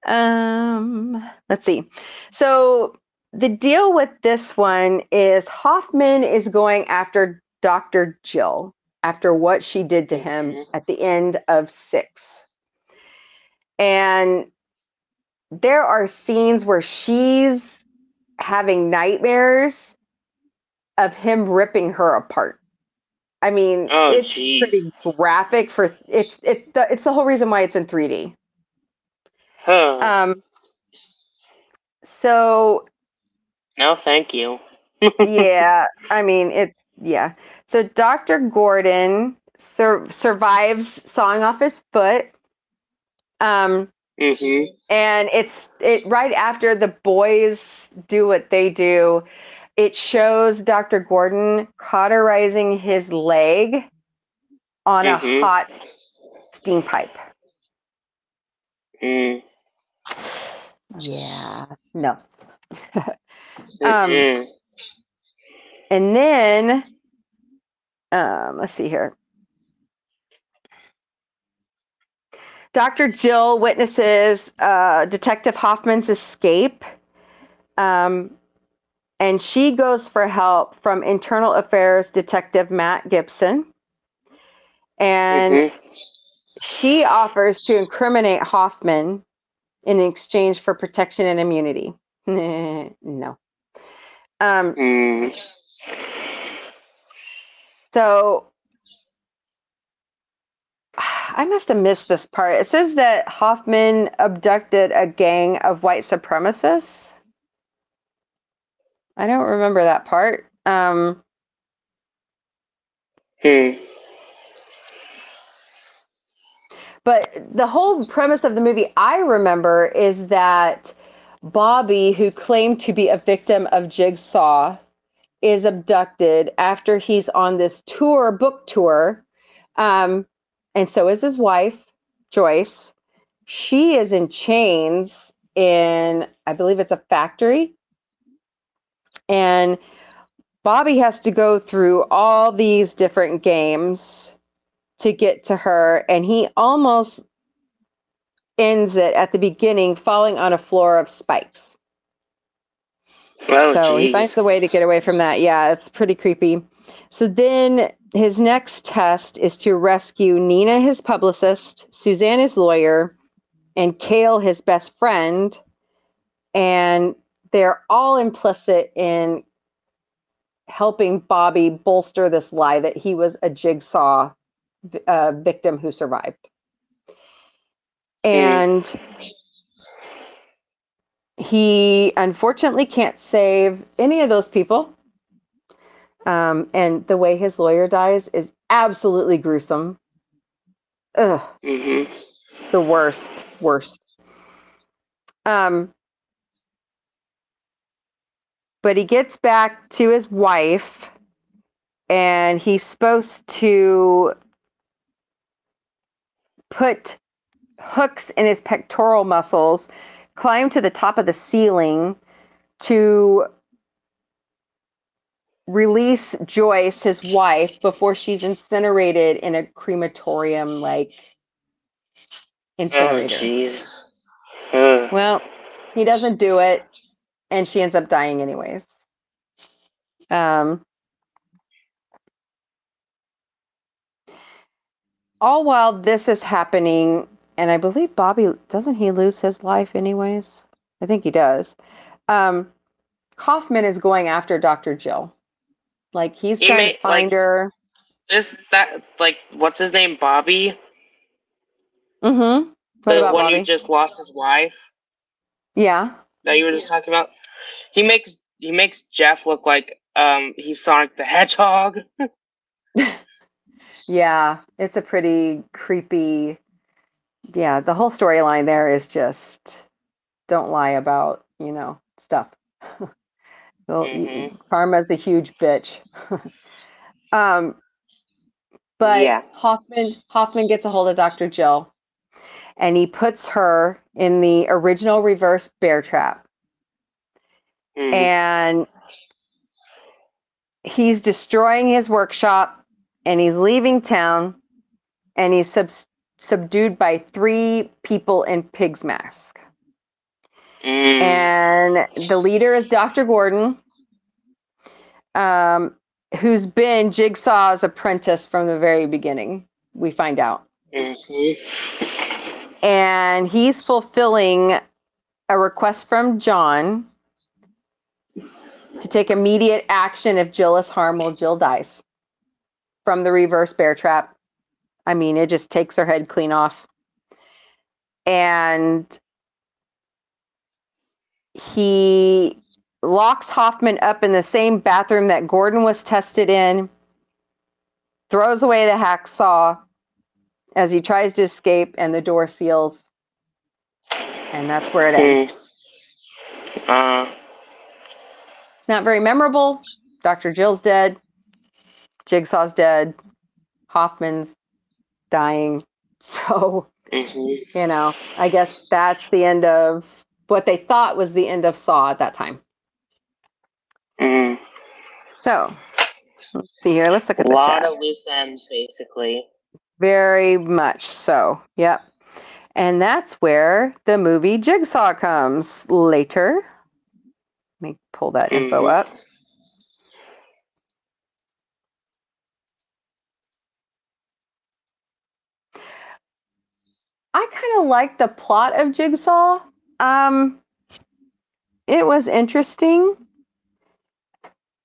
Speaker 1: Um, let's see. So the deal with this one is Hoffman is going after Dr. Jill after what she did to him
Speaker 2: Mhm.
Speaker 1: at the end of six. And there are scenes where she's having nightmares of him ripping her apart. I mean,
Speaker 2: Oh,
Speaker 1: it's
Speaker 2: jeez.
Speaker 1: pretty graphic for it's it's the it's the whole reason why it's in 3D.
Speaker 2: huh.
Speaker 1: Um so
Speaker 2: no thank you
Speaker 1: yeah, I mean it's yeah. So Dr. Gordon sur- survives sawing off his foot. Um
Speaker 2: hmm
Speaker 1: and it's it right after the boys do what they do it shows dr gordon cauterizing his leg on a
Speaker 2: Mhm.
Speaker 1: hot steam pipe.
Speaker 2: Mm.
Speaker 1: yeah no. Um, and then um let's see here Dr. Jill witnesses uh, Detective Hoffman's escape. Um, and she goes for help from Internal Affairs Detective Matt Gibson. And
Speaker 2: Mhm.
Speaker 1: she offers to incriminate Hoffman in exchange for protection and immunity. no. Um,
Speaker 2: Mm.
Speaker 1: so I must have missed this part. It says that Hoffman abducted a gang of white supremacists. I don't remember that part. Um,
Speaker 2: Hmm.
Speaker 1: But the whole premise of the movie I remember is that Bobby, who claimed to be a victim of Jigsaw, is abducted after he's on this tour, book tour. Um, and so is his wife, Joyce. She is in chains in, I believe it's a factory. And Bobby has to go through all these different games to get to her, and he almost ends it at the beginning, falling on a floor of spikes.
Speaker 2: Oh,
Speaker 1: so he finds a way to get away from that. Yeah, it's pretty creepy. So then his next test is to rescue Nina, his publicist, Suzanne, his lawyer, and Kale, his best friend. And they're all implicit in helping Bobby bolster this lie that he was a jigsaw uh, victim who survived. And he unfortunately can't save any of those people. Um, and the way his lawyer dies is absolutely gruesome. Ugh,
Speaker 2: Mhm.
Speaker 1: the worst, worst. Um, but he gets back to his wife, and he's supposed to put hooks in his pectoral muscles, climb to the top of the ceiling to release Joyce, his wife, before she's incinerated in a crematorium like
Speaker 2: Oh,
Speaker 1: incinerator.
Speaker 2: jeez. Ugh.
Speaker 1: Well, he doesn't do it, and she ends up dying anyways. Um, all while this is happening, and I believe Bobby doesn't he lose his life anyways? I think he does. Um, Hoffman is going after Dr. Jill. Like he's
Speaker 2: He
Speaker 1: trying
Speaker 2: may-
Speaker 1: to find
Speaker 2: like-
Speaker 1: her.
Speaker 2: This that like what's his name? Bobby.
Speaker 1: Mm-hmm. What
Speaker 2: the one
Speaker 1: Bobby?
Speaker 2: who just lost his wife
Speaker 1: Yeah.
Speaker 2: that you were just talking about. He makes he makes Jeff look like um he's Sonic the Hedgehog.
Speaker 1: Yeah, it's a pretty creepy. Yeah, the whole storyline there is just don't lie about, you know, stuff. y-
Speaker 2: Mhm.
Speaker 1: karma's a huge bitch. um but
Speaker 2: Yeah.
Speaker 1: Hoffman Hoffman gets a hold of Dr. Jill and he puts her in the original reverse bear trap
Speaker 2: Mhm.
Speaker 1: and he's destroying his workshop and he's leaving town and he's sub- subdued by three people in pig's mask
Speaker 2: Mm.
Speaker 1: and the leader is dr gordon um, who's been jigsaw's apprentice from the very beginning we find out
Speaker 2: Mhm.
Speaker 1: and he's fulfilling a request from john to take immediate action if jill is harmed while jill dies from the reverse bear trap i mean it just takes her head clean off and he locks hoffman up in the same bathroom that gordon was tested in throws away the hacksaw as he tries to escape and the door seals. And that's where it ends.
Speaker 2: Mm. Uh,
Speaker 1: not very memorable. Dr jill's dead. Jigsaw's dead. Hoffman's dying. So
Speaker 2: mhm.
Speaker 1: you know i guess that's the end of what they thought was the end of saw at that time
Speaker 2: Mm.
Speaker 1: so let's see here let's look
Speaker 2: A
Speaker 1: at the
Speaker 2: lot
Speaker 1: chat.
Speaker 2: of loose ends, basically.
Speaker 1: Very much so. Yep. And that's where the movie Jigsaw comes later. Let me pull that info
Speaker 2: Mhm.
Speaker 1: up. I kind of like the plot of Jigsaw. Um, it was interesting.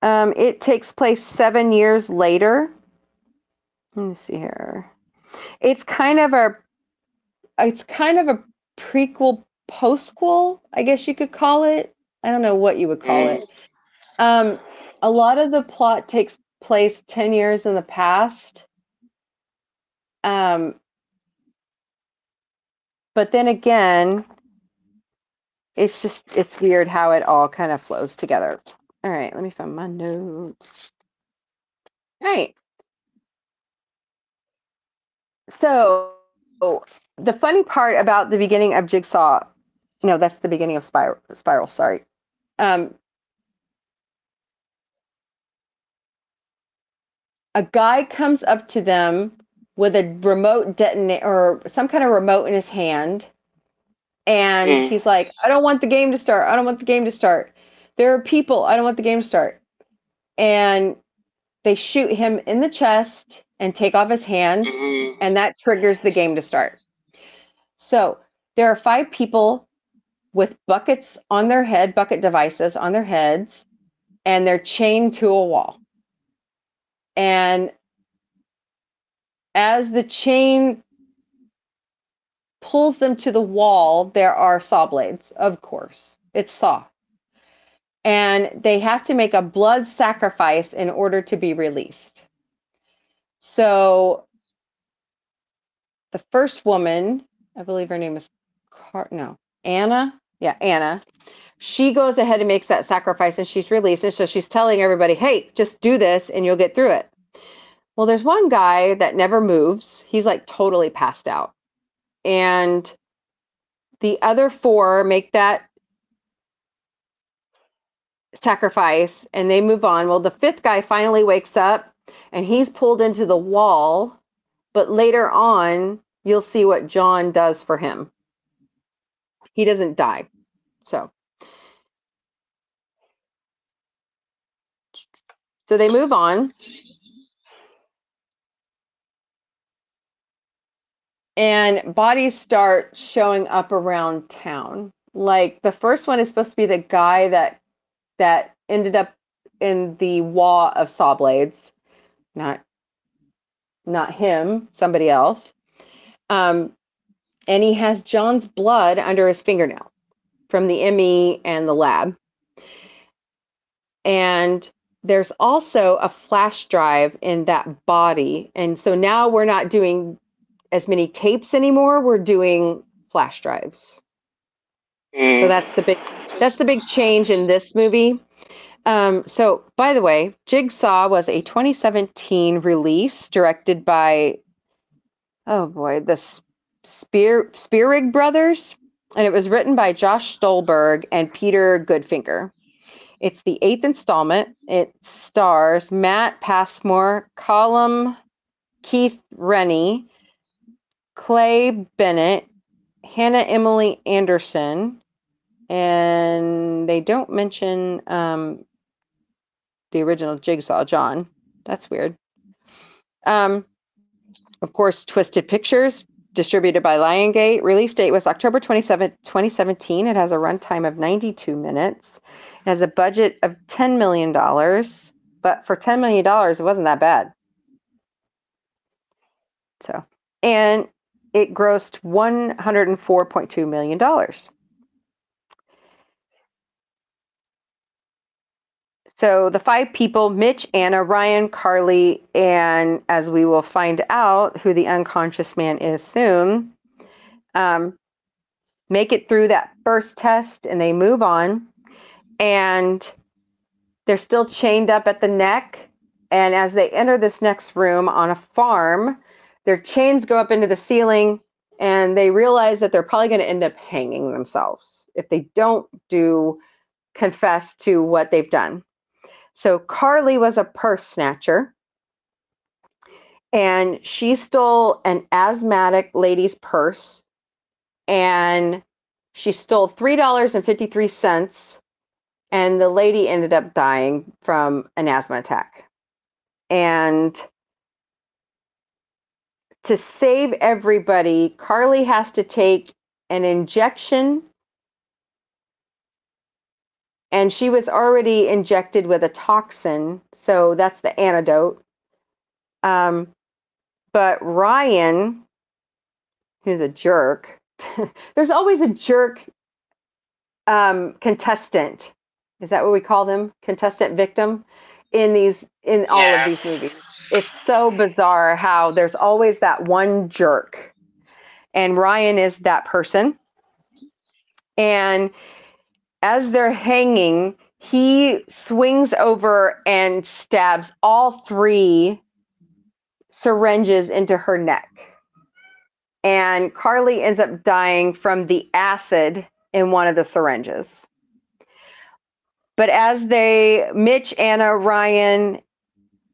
Speaker 1: Um, it takes place seven years later. Let me see here. It's kind of a, it's kind of a prequel, postquel, I guess you could call it. I don't know what you would call it. Um, a lot of the plot takes place 10 years in the past. Um, but then again, it's just, it's weird how it all kind of flows together. All right, let me find my notes. All right. So, the funny part about the beginning of Jigsaw, no, that's the beginning of Spiral, Spiral sorry. Um, a guy comes up to them with a remote detonator or some kind of remote in his hand. And
Speaker 2: Mm.
Speaker 1: he's like, I don't want the game to start. I don't want the game to start. There are people. I don't want the game to start. And they shoot him in the chest and take off his hand,
Speaker 2: Mhm.
Speaker 1: and that triggers the game to start. So there are five people with buckets on their head, bucket devices on their heads, and they're chained to a wall. And as the chain pulls them to the wall, there are saw blades, of course. It's saw. And they have to make a blood sacrifice in order to be released. So the first woman, I believe her name is Car- no, Anna. Yeah, Anna. She goes ahead and makes that sacrifice and she's released. And so she's telling everybody, hey, just do this and you'll get through it. Well, there's one guy that never moves. He's like totally passed out. And the other four make that sacrifice and they move on. Well, the fifth guy finally wakes up and he's pulled into the wall. But later on, you'll see what John does for him. He doesn't die. So, so they move on. And bodies start showing up around town. Like the first one is supposed to be the guy that that ended up in the wall of saw blades, not not him, somebody else. Um, and he has John's blood under his fingernail from the ME and the lab. And there's also a flash drive in that body. And so now we're not doing as many tapes anymore. We're doing flash drives. So
Speaker 2: Mm.
Speaker 1: that's the big that's the big change in this movie. Um, so by the way, Jigsaw was a 2017 release directed by oh boy, the Spear Spierig brothers, and it was written by Josh Stolberg and Peter Goodfinger. It's the eighth installment. It stars Matt Passmore, Callum Keith Rennie, Clé Bennett, Hannah Emily Anderson, and they don't mention um, the original Jigsaw John. That's weird. Um, of course, Twisted Pictures, distributed by Lionsgate. Release date was October 27, 2017. It has a runtime of 92 minutes. It has a budget of $10 million, but for $10 million, it wasn't that bad. So, and it grossed $104.2 million. So the five people, Mitch, Anna, Ryan, Carly, and as we will find out who the unconscious man is soon, um, make it through that first test and they move on. And they're still chained up at the neck. And as they enter this next room on a farm, their chains go up into the ceiling and they realize that they're probably going to end up hanging themselves if they don't do confess to what they've done. So Carly was a purse snatcher and she stole an asthmatic lady's purse and she stole $3.53 and the lady ended up dying from an asthma attack. And to save everybody, Carly has to take an injection. And she was already injected with a toxin. So that's the antidote. Um, but Ryan, who's a jerk, there's always a jerk um, contestant. Is that what we call them? Contestant victim in these in all of these movies. It's so bizarre how there's always that one jerk. And Ryan is that person. And as they're hanging, he swings over and stabs all three syringes into her neck. And Carly ends up dying from the acid in one of the syringes. But as they, Mitch, Anna, Ryan,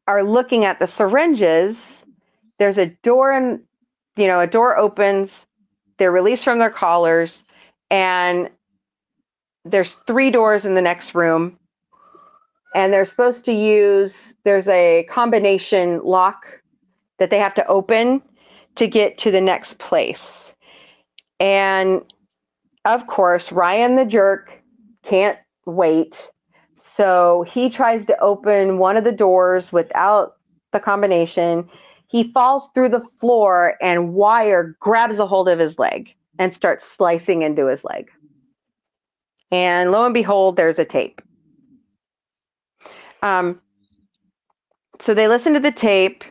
Speaker 1: are looking at the syringes, there's a door and you know, a door opens, they're released from their collars, and there's three doors in the next room. And they're supposed to use, there's a combination lock that they have to open to get to the next place. And of course, Ryan the jerk can't wait. So he tries to open one of the doors without the combination. He falls through the floor and wire grabs a hold of his leg and starts slicing into his leg. And lo and behold, there's a tape. Um, so they listen to the tape,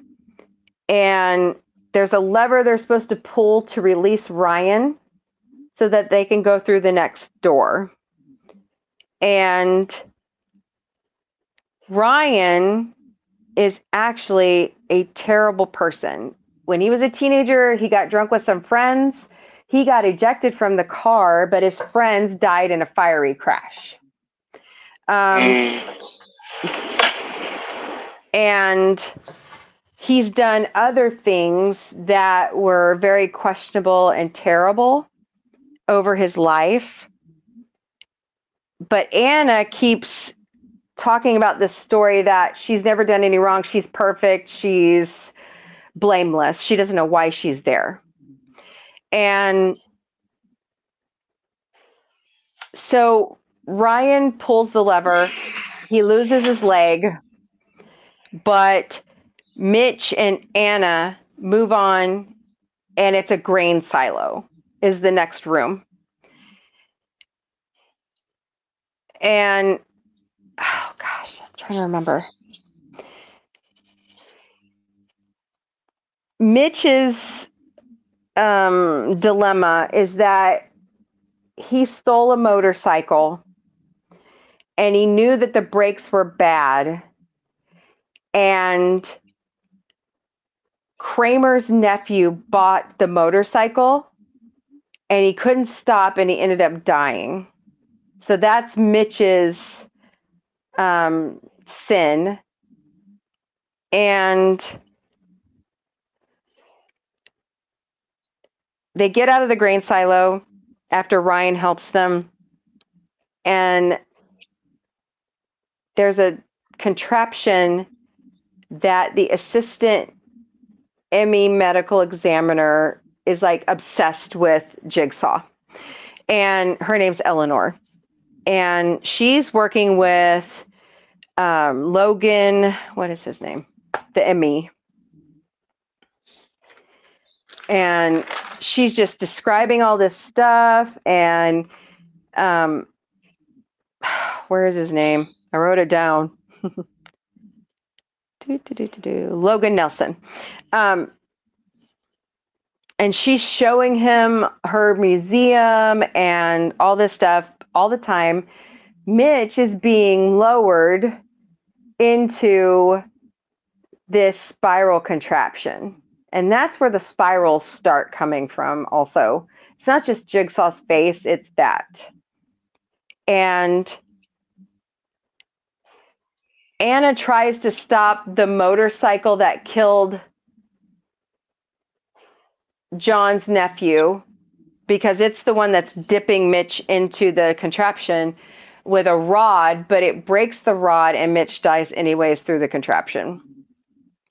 Speaker 1: and there's a lever they're supposed to pull to release Ryan so that they can go through the next door. And Ryan is actually a terrible person. When he was a teenager, he got drunk with some friends. He got ejected from the car, but his friends died in a fiery crash. Um, and he's done other things that were very questionable and terrible over his life. But Anna keeps talking about this story that she's never done any wrong. She's perfect. She's blameless. She doesn't know why she's there. And so Ryan pulls the lever. He loses his leg, but Mitch and Anna move on, and it's a grain silo, is the next room. And oh gosh, I'm trying to remember. Mitch's um, dilemma is that he stole a motorcycle and he knew that the brakes were bad. And Kramer's nephew bought the motorcycle and he couldn't stop and he ended up dying. So that's Mitch's um, sin. And they get out of the grain silo after Ryan helps them. And there's a contraption that the assistant ME medical examiner is like obsessed with Jigsaw. And her name's Eleanor. And she's working with um, Logan, what is his name? The ME. And she's just describing all this stuff. And um, where is his name? I wrote it down. do, do, do, Logan Nelson. Um, and she's showing him her museum and all this stuff all the time. Mitch is being lowered into this spiral contraption. And that's where the spirals start coming from, also. It's not just Jigsaw's face, it's that. And Anna tries to stop the motorcycle that killed John's nephew because it's the one that's dipping Mitch into the contraption with a rod, but it breaks the rod and Mitch dies anyways through the contraption.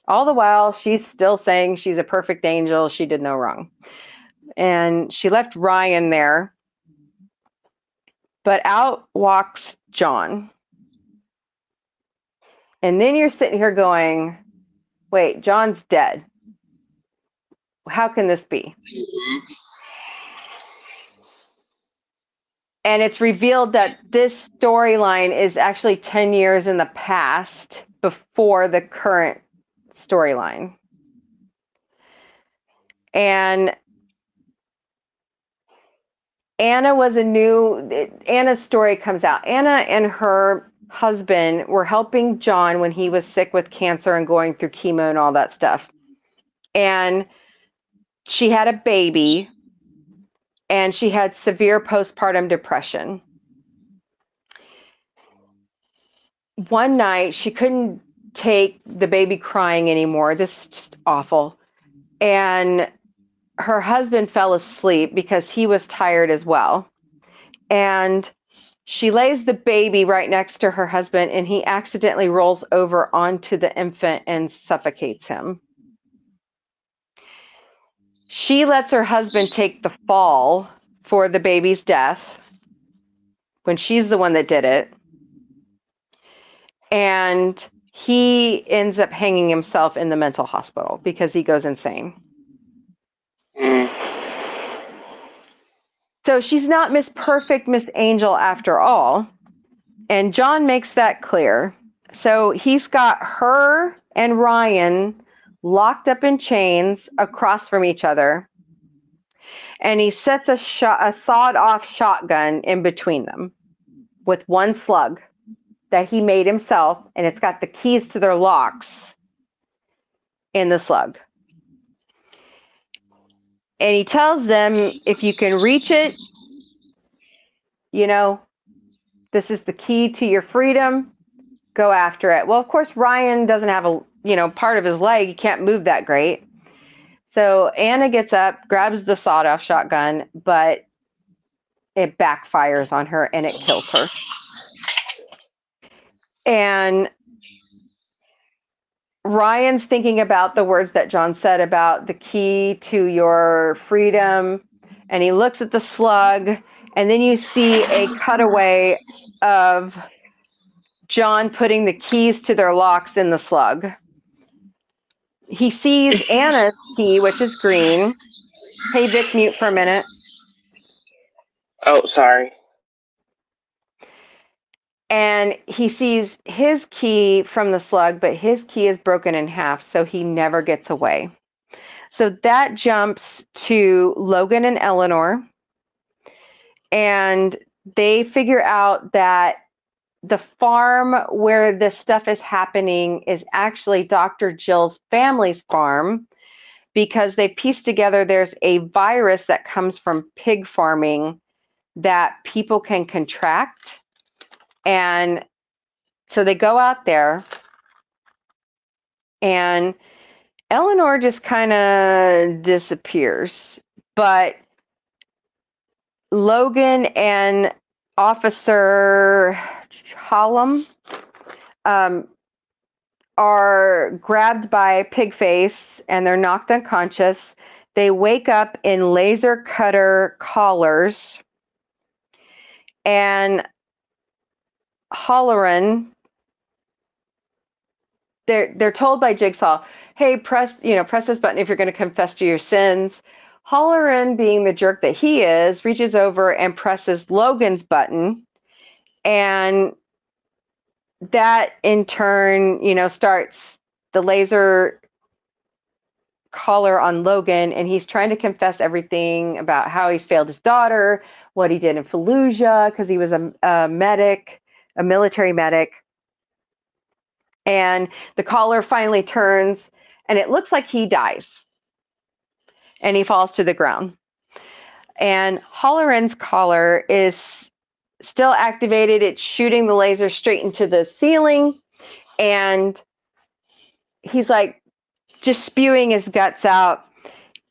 Speaker 1: All the while, she's still saying she's a perfect angel. She did no wrong. And she left Ryan there. But out walks John. And then you're sitting here going, wait, John's dead. How can this be? And it's revealed that this storyline is actually 10 years in the past before the current storyline. And Anna was a new, Anna's story comes out. Anna and her husband were helping John when he was sick with cancer and going through chemo and all that stuff. And she had a baby and she had severe postpartum depression. One night she couldn't take the baby crying anymore. This is just awful. And her husband fell asleep because he was tired as well. And she lays the baby right next to her husband, and he accidentally rolls over onto the infant and suffocates him. She lets her husband take the fall for the baby's death when she's the one that did it. And he ends up hanging himself in the mental hospital because he goes insane. So she's not Miss Perfect, Miss Angel after all. And John makes that clear. So he's got her and Ryan locked up in chains across from each other. And he sets a, a sawed off shotgun in between them with one slug that he made himself. And it's got the keys to their locks in the slug and he tells them if you can reach it, you know, this is the key to your freedom. Go after it. Well, of course, Ryan doesn't have a, you know, part of his leg. He can't move that great. So Anna gets up, grabs the sawed off shotgun, but it backfires on her and it kills her. And Ryan's thinking about the words that John said about the key to your freedom, and he looks at the slug, and then you see a cutaway of John putting the keys to their locks in the slug. He sees Anna's key, which is green. Hey, Vic, mute for a minute.
Speaker 2: Oh, sorry
Speaker 1: and he sees his key from the slug, but his key is broken in half, so he never gets away. So that jumps to Logan and Eleanor, and they figure out that the farm where this stuff is happening is actually Dr. Jill's family's farm because they piece together there's a virus that comes from pig farming that people can contract and so they go out there, and Eleanor just kind of disappears. But Logan and Officer Halloran um, are grabbed by Pigface and they're knocked unconscious. They wake up in laser cutter collars. And Halloran, they're they're told by Jigsaw, "Hey, press you know press this button if you're going to confess to your sins." Halloran, being the jerk that he is, reaches over and presses Logan's button, and that in turn, you know, starts the laser collar on Logan, and he's trying to confess everything about how he's failed his daughter, what he did in Fallujah because he was a, a medic, a military medic. And the collar finally turns and it looks like he dies. And he falls to the ground. And Halloran's collar is still activated. It's shooting the laser straight into the ceiling. And he's like just spewing his guts out.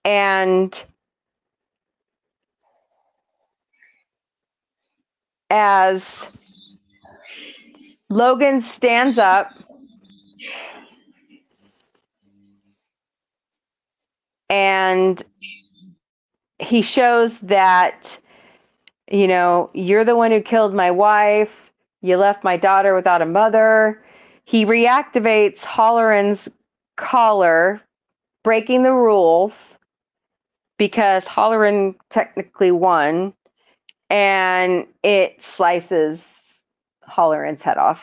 Speaker 1: And as Logan stands up and he shows that you know you're the one who killed my wife. You left my daughter without a mother. He reactivates Halloran's collar breaking the rules because Hallorann technically won and it slices Halloran's head off.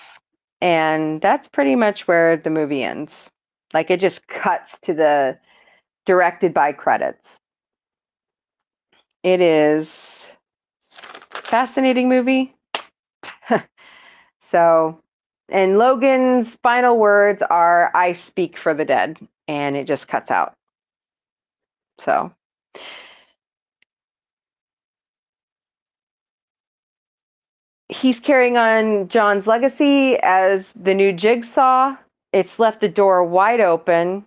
Speaker 1: And that's pretty much where the movie ends. Like it just cuts to the directed by credits. It is fascinating movie. so, and Logan's final words are I speak for the dead and it just cuts out. So, he's carrying on John's legacy as the new jigsaw. It's left the door wide open.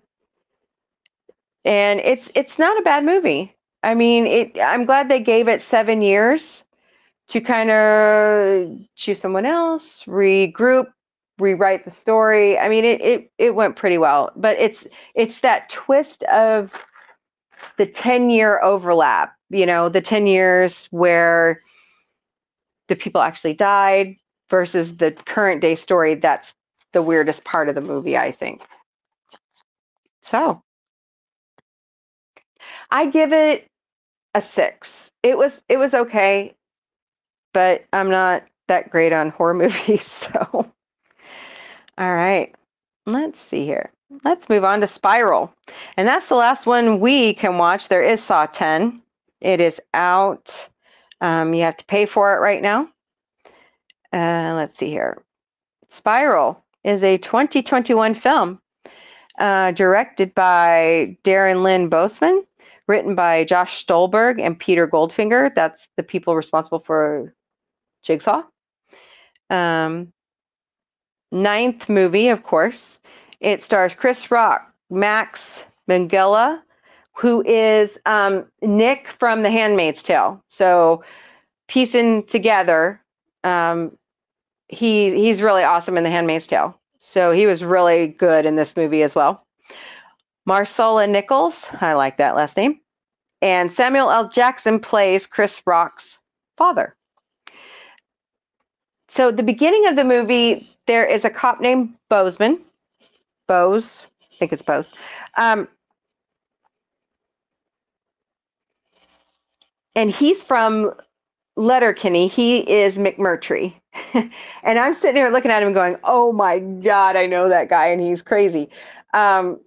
Speaker 1: And it's it's not a bad movie. I mean, it. I'm glad they gave it seven years to kind of choose someone else, regroup, rewrite the story. I mean, it it it went pretty well, but it's it's that twist of the 10 year overlap. You know, the 10 years where the people actually died versus the current day story. That's the weirdest part of the movie, I think. So I give it a six. It was it was okay, but I'm not that great on horror movies. So, all right, let's see here. Let's move on to Spiral, and that's the last one we can watch. There is Saw 10. It is out. Um, you have to pay for it right now. Uh, let's see here. Spiral is a 2021 film uh, directed by Darren Lynn Bousman written by Josh Stolberg and Peter Goldfinger. That's the people responsible for Jigsaw. Um, ninth movie, of course. It stars Chris Rock, Max Minghella, who is um, Nick from The Handmaid's Tale. So piecing together, um, he he's really awesome in The Handmaid's Tale. So he was really good in this movie as well. Marisol Nichols, I like that last name. And Samuel L. Jackson plays Chris Rock's father. So the beginning of the movie, there is a cop named Bozeman. Bose, I think it's Bose. Um, and he's from Letterkenny. He is McMurray. and I'm sitting here looking at him and going, oh my God, I know that guy and he's crazy. Um,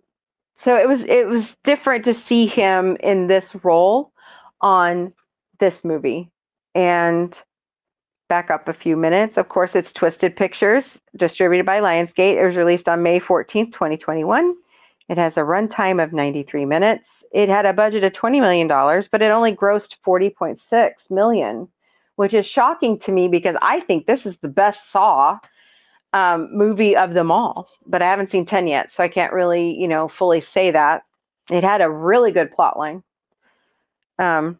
Speaker 1: so it was it was different to see him in this role on this movie and back up a few minutes of course it's twisted pictures distributed by lionsgate it was released on may 14th 2021 it has a runtime of 93 minutes it had a budget of 20 million dollars but it only grossed 40.6 million which is shocking to me because i think this is the best saw um, movie of them all, but I haven't seen 10 yet, so I can't really, you know, fully say that. It had a really good plot line. Um,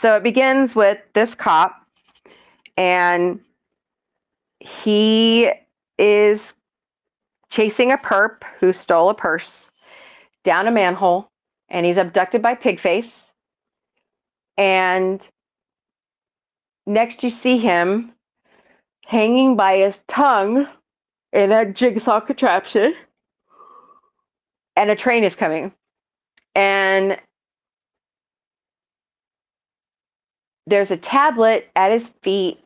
Speaker 1: so it begins with this cop, and he is chasing a perp who stole a purse down a manhole, and he's abducted by Pigface. And next, you see him hanging by his tongue in a jigsaw contraption. And a train is coming. And there's a tablet at his feet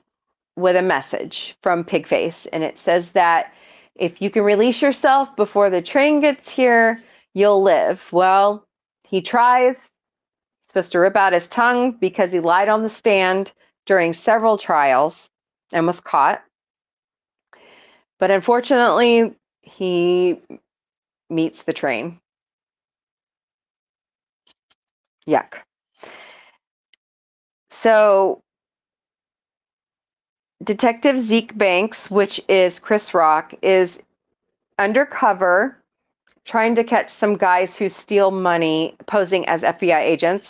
Speaker 1: with a message from Pigface. And it says that if you can release yourself before the train gets here, you'll live. Well, he tries. supposed to rip out his tongue because he lied on the stand during several trials and was caught. But unfortunately, he meets the train. Yuck. So, Detective Zeke Banks, which is Chris Rock, is undercover trying to catch some guys who steal money posing as FBI agents.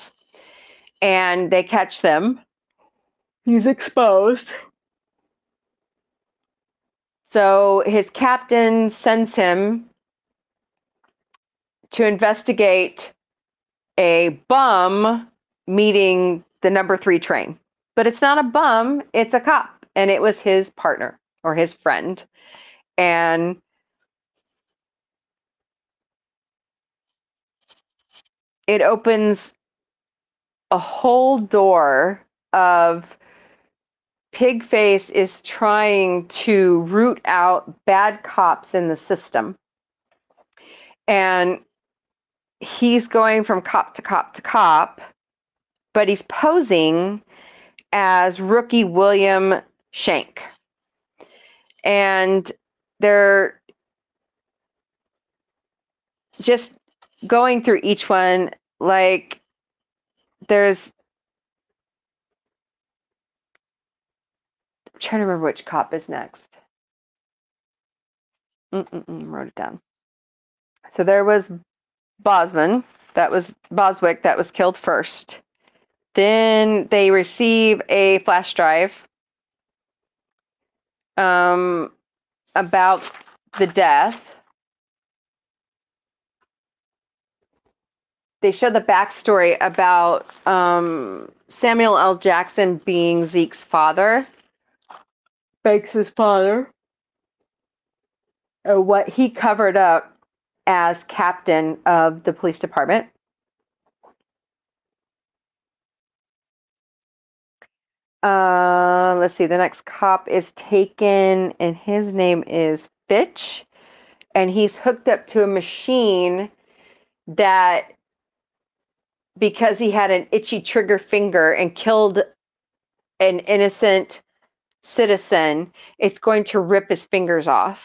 Speaker 1: And they catch them He's exposed. So his captain sends him to investigate a bum meeting the number three train. But it's not a bum, it's a cop. And it was his partner or his friend. And it opens a whole door of Pigface is trying to root out bad cops in the system. And he's going from cop to cop to cop, but he's posing as rookie William Shank. And they're just going through each one like there's I'm trying to remember which cop is next. Mm-mm-mm, wrote it down. So there was Bosman, that was Bozwick, that was killed first. Then they receive a flash drive um, about the death. They show the backstory about um, Samuel L. Jackson being Zeke's father, Banks' father, uh, what he covered up as captain of the police department. Uh, let's see. The next cop is taken, and his name is Fitch, and he's hooked up to a machine that, because he had an itchy trigger finger and killed an innocent citizen, it's going to rip his fingers off.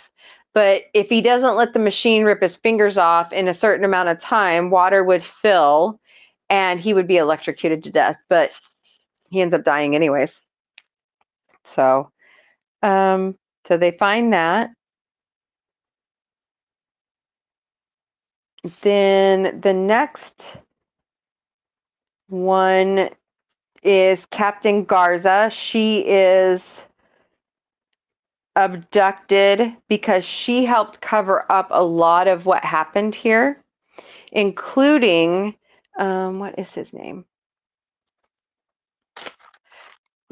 Speaker 1: But if he doesn't let the machine rip his fingers off in a certain amount of time, water would fill and he would be electrocuted to death. But he ends up dying anyways. So, um, so they find that. Then the next one is Captain Garza. She is abducted because she helped cover up a lot of what happened here, including um, what is his name?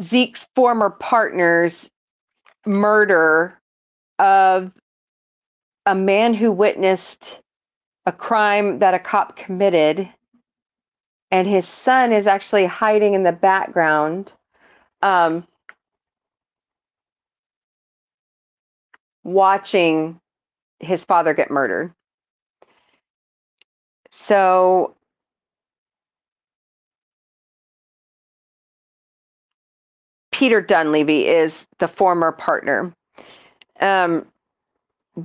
Speaker 1: Zeke's former partner's murder of a man who witnessed a crime that a cop committed, and his son is actually hiding in the background. Um, watching his father get murdered. So Peter Dunleavy is the former partner. Um,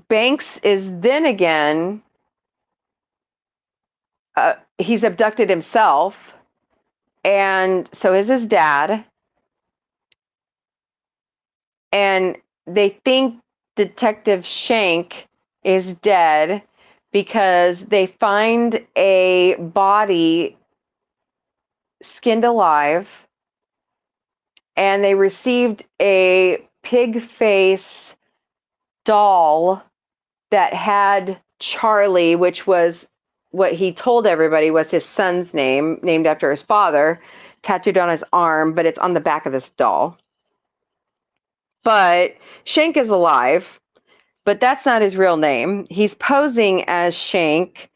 Speaker 1: Banks is then again, uh, he's abducted himself, and so is his dad. And they think Detective Shank is dead because they find a body skinned alive and they received a pig face doll that had Charlie, which was what he told everybody was his son's name, named after his father, tattooed on his arm, but it's on the back of this doll. But Shank is alive, but that's not his real name. He's posing as Shank,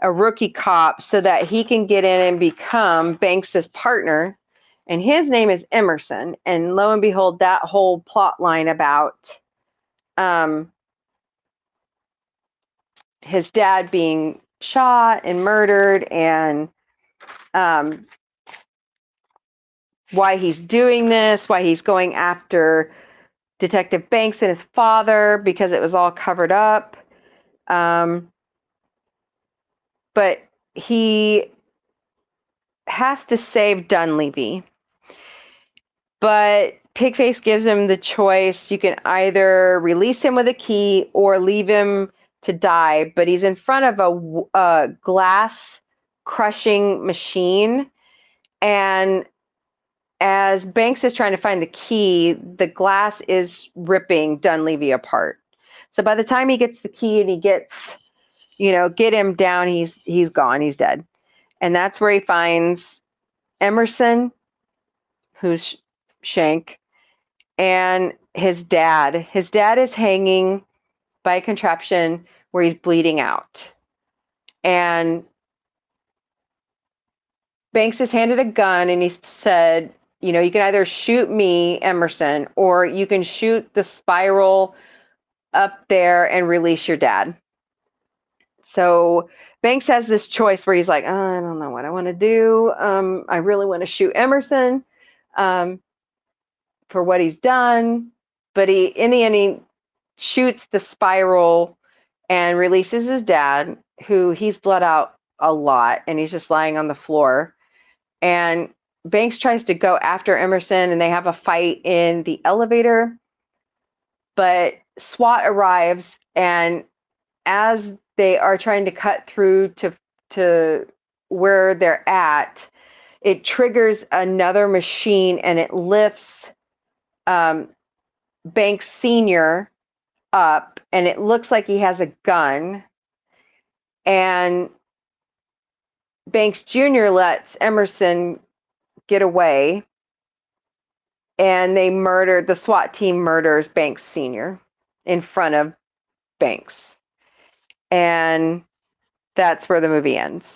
Speaker 1: a rookie cop, so that he can get in and become Banks's partner and his name is Emerson. And lo and behold, that whole plot line about um, his dad being shot and murdered and um, why he's doing this, why he's going after Detective Banks and his father because it was all covered up. Um, but he has to save Dunleavy but Pigface gives him the choice. You can either release him with a key or leave him to die. But he's in front of a, a glass crushing machine, and as Banks is trying to find the key, the glass is ripping Dunleavy apart. So by the time he gets the key and he gets, you know, get him down, he's he's gone, he's dead. And that's where he finds Emerson, who's Shank, and his dad. His dad is hanging by a contraption where he's bleeding out. And Banks is handed a gun and he said, you know, you can either shoot me, Emerson, or you can shoot the spiral up there and release your dad. So Banks has this choice where he's like, oh, I don't know what I want to do. Um, I really want to shoot Emerson um, for what he's done, but he, in the end, he shoots the spiral and releases his dad, who he's bled out a lot, and he's just lying on the floor. And Banks tries to go after Emerson, and they have a fight in the elevator. But SWAT arrives, and as they are trying to cut through to to where they're at, it triggers another machine and it lifts um, Banks Senior up, and it looks like he has a gun. And Banks Jr. lets Emerson get away, and they murder the SWAT team murders Banks Sr. in front of Banks. And that's where the movie ends.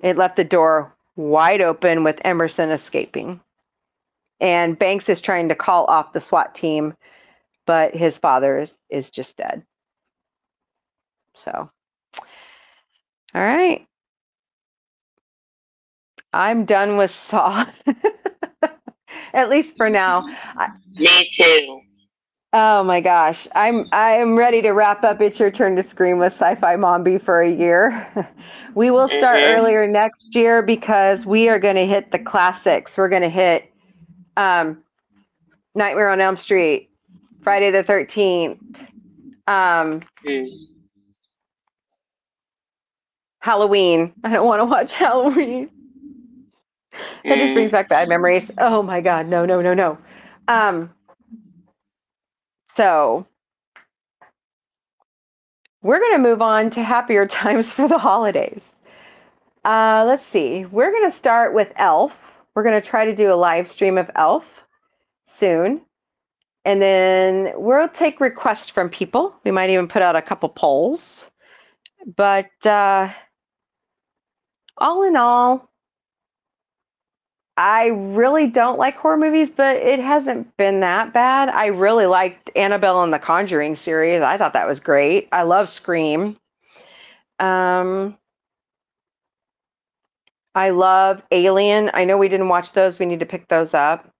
Speaker 1: It left the door wide open with Emerson escaping. And Banks is trying to call off the SWAT team, but his father is, is just dead. So, all right. I'm done with Saw. At least for now.
Speaker 2: Me too.
Speaker 1: Oh my gosh. I'm I'm ready to wrap up It's Your Turn to Scream with Sci-Fi Mombie for a year. we will start
Speaker 2: Mhm.
Speaker 1: earlier next year because we are going to hit the classics. We're going to hit um, Nightmare on Elm Street, Friday the 13th, um,
Speaker 2: Mm.
Speaker 1: Halloween. I don't want to watch Halloween. That just brings back bad memories. Oh my god, no, no, no, no. Um so we're going to move on to happier times for the holidays. Uh, let's see. We're going to start with Elf. We're going to try to do a live stream of Elf soon. And then we'll take requests from people. We might even put out a couple polls. But uh, all in all, I really don't like horror movies, but it hasn't been that bad. I really liked Annabelle and the Conjuring series. I thought that was great. I love Scream. Um, I love Alien. I know we didn't watch those. We need to pick those up.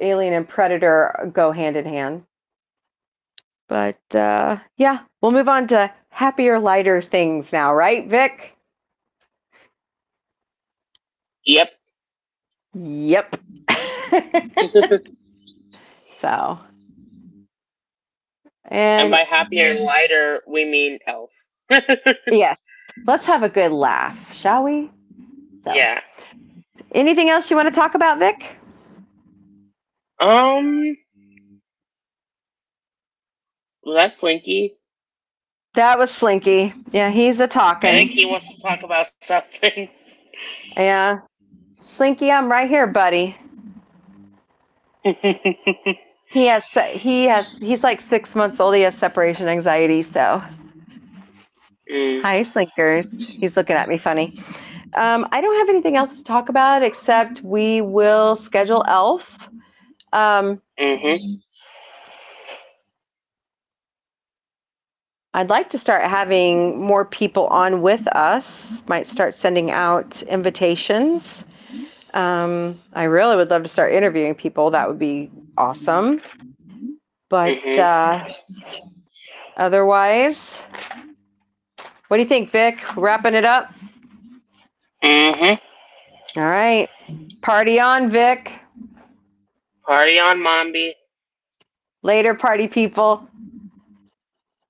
Speaker 1: Alien and Predator go hand in hand. But uh, yeah, we'll move on to happier, lighter things now, right, Vic?
Speaker 2: Yep.
Speaker 1: Yep. so.
Speaker 2: And
Speaker 1: And
Speaker 2: by happier and lighter, we mean elf.
Speaker 1: yes, let's have a good laugh, shall we? So,
Speaker 2: Yeah.
Speaker 1: Anything else you want to talk about, Vic?
Speaker 2: Um. Well, that's Slinky.
Speaker 1: That was Slinky. Yeah, he's a
Speaker 2: I think
Speaker 1: talking.
Speaker 2: he wants to talk about something.
Speaker 1: Yeah. Slinky, I'm right here, buddy. He has he has he's like six months old. He has separation anxiety, so
Speaker 2: Mm.
Speaker 1: Hi, Slinkers. He's looking at me funny. Um, I don't have anything else to talk about except we will schedule Elf. Um,
Speaker 2: Mm-hmm.
Speaker 1: I'd like to start having more people on with us. Might start sending out invitations. Um, I really would love to start interviewing people. That would be awesome. But
Speaker 2: Mhm.
Speaker 1: uh, otherwise, what do you think, Vic? Wrapping it up?
Speaker 2: Mm-hmm.
Speaker 1: All right. Party on, Vic.
Speaker 2: Party on, Mombie.
Speaker 1: Later, party people.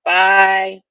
Speaker 2: Bye.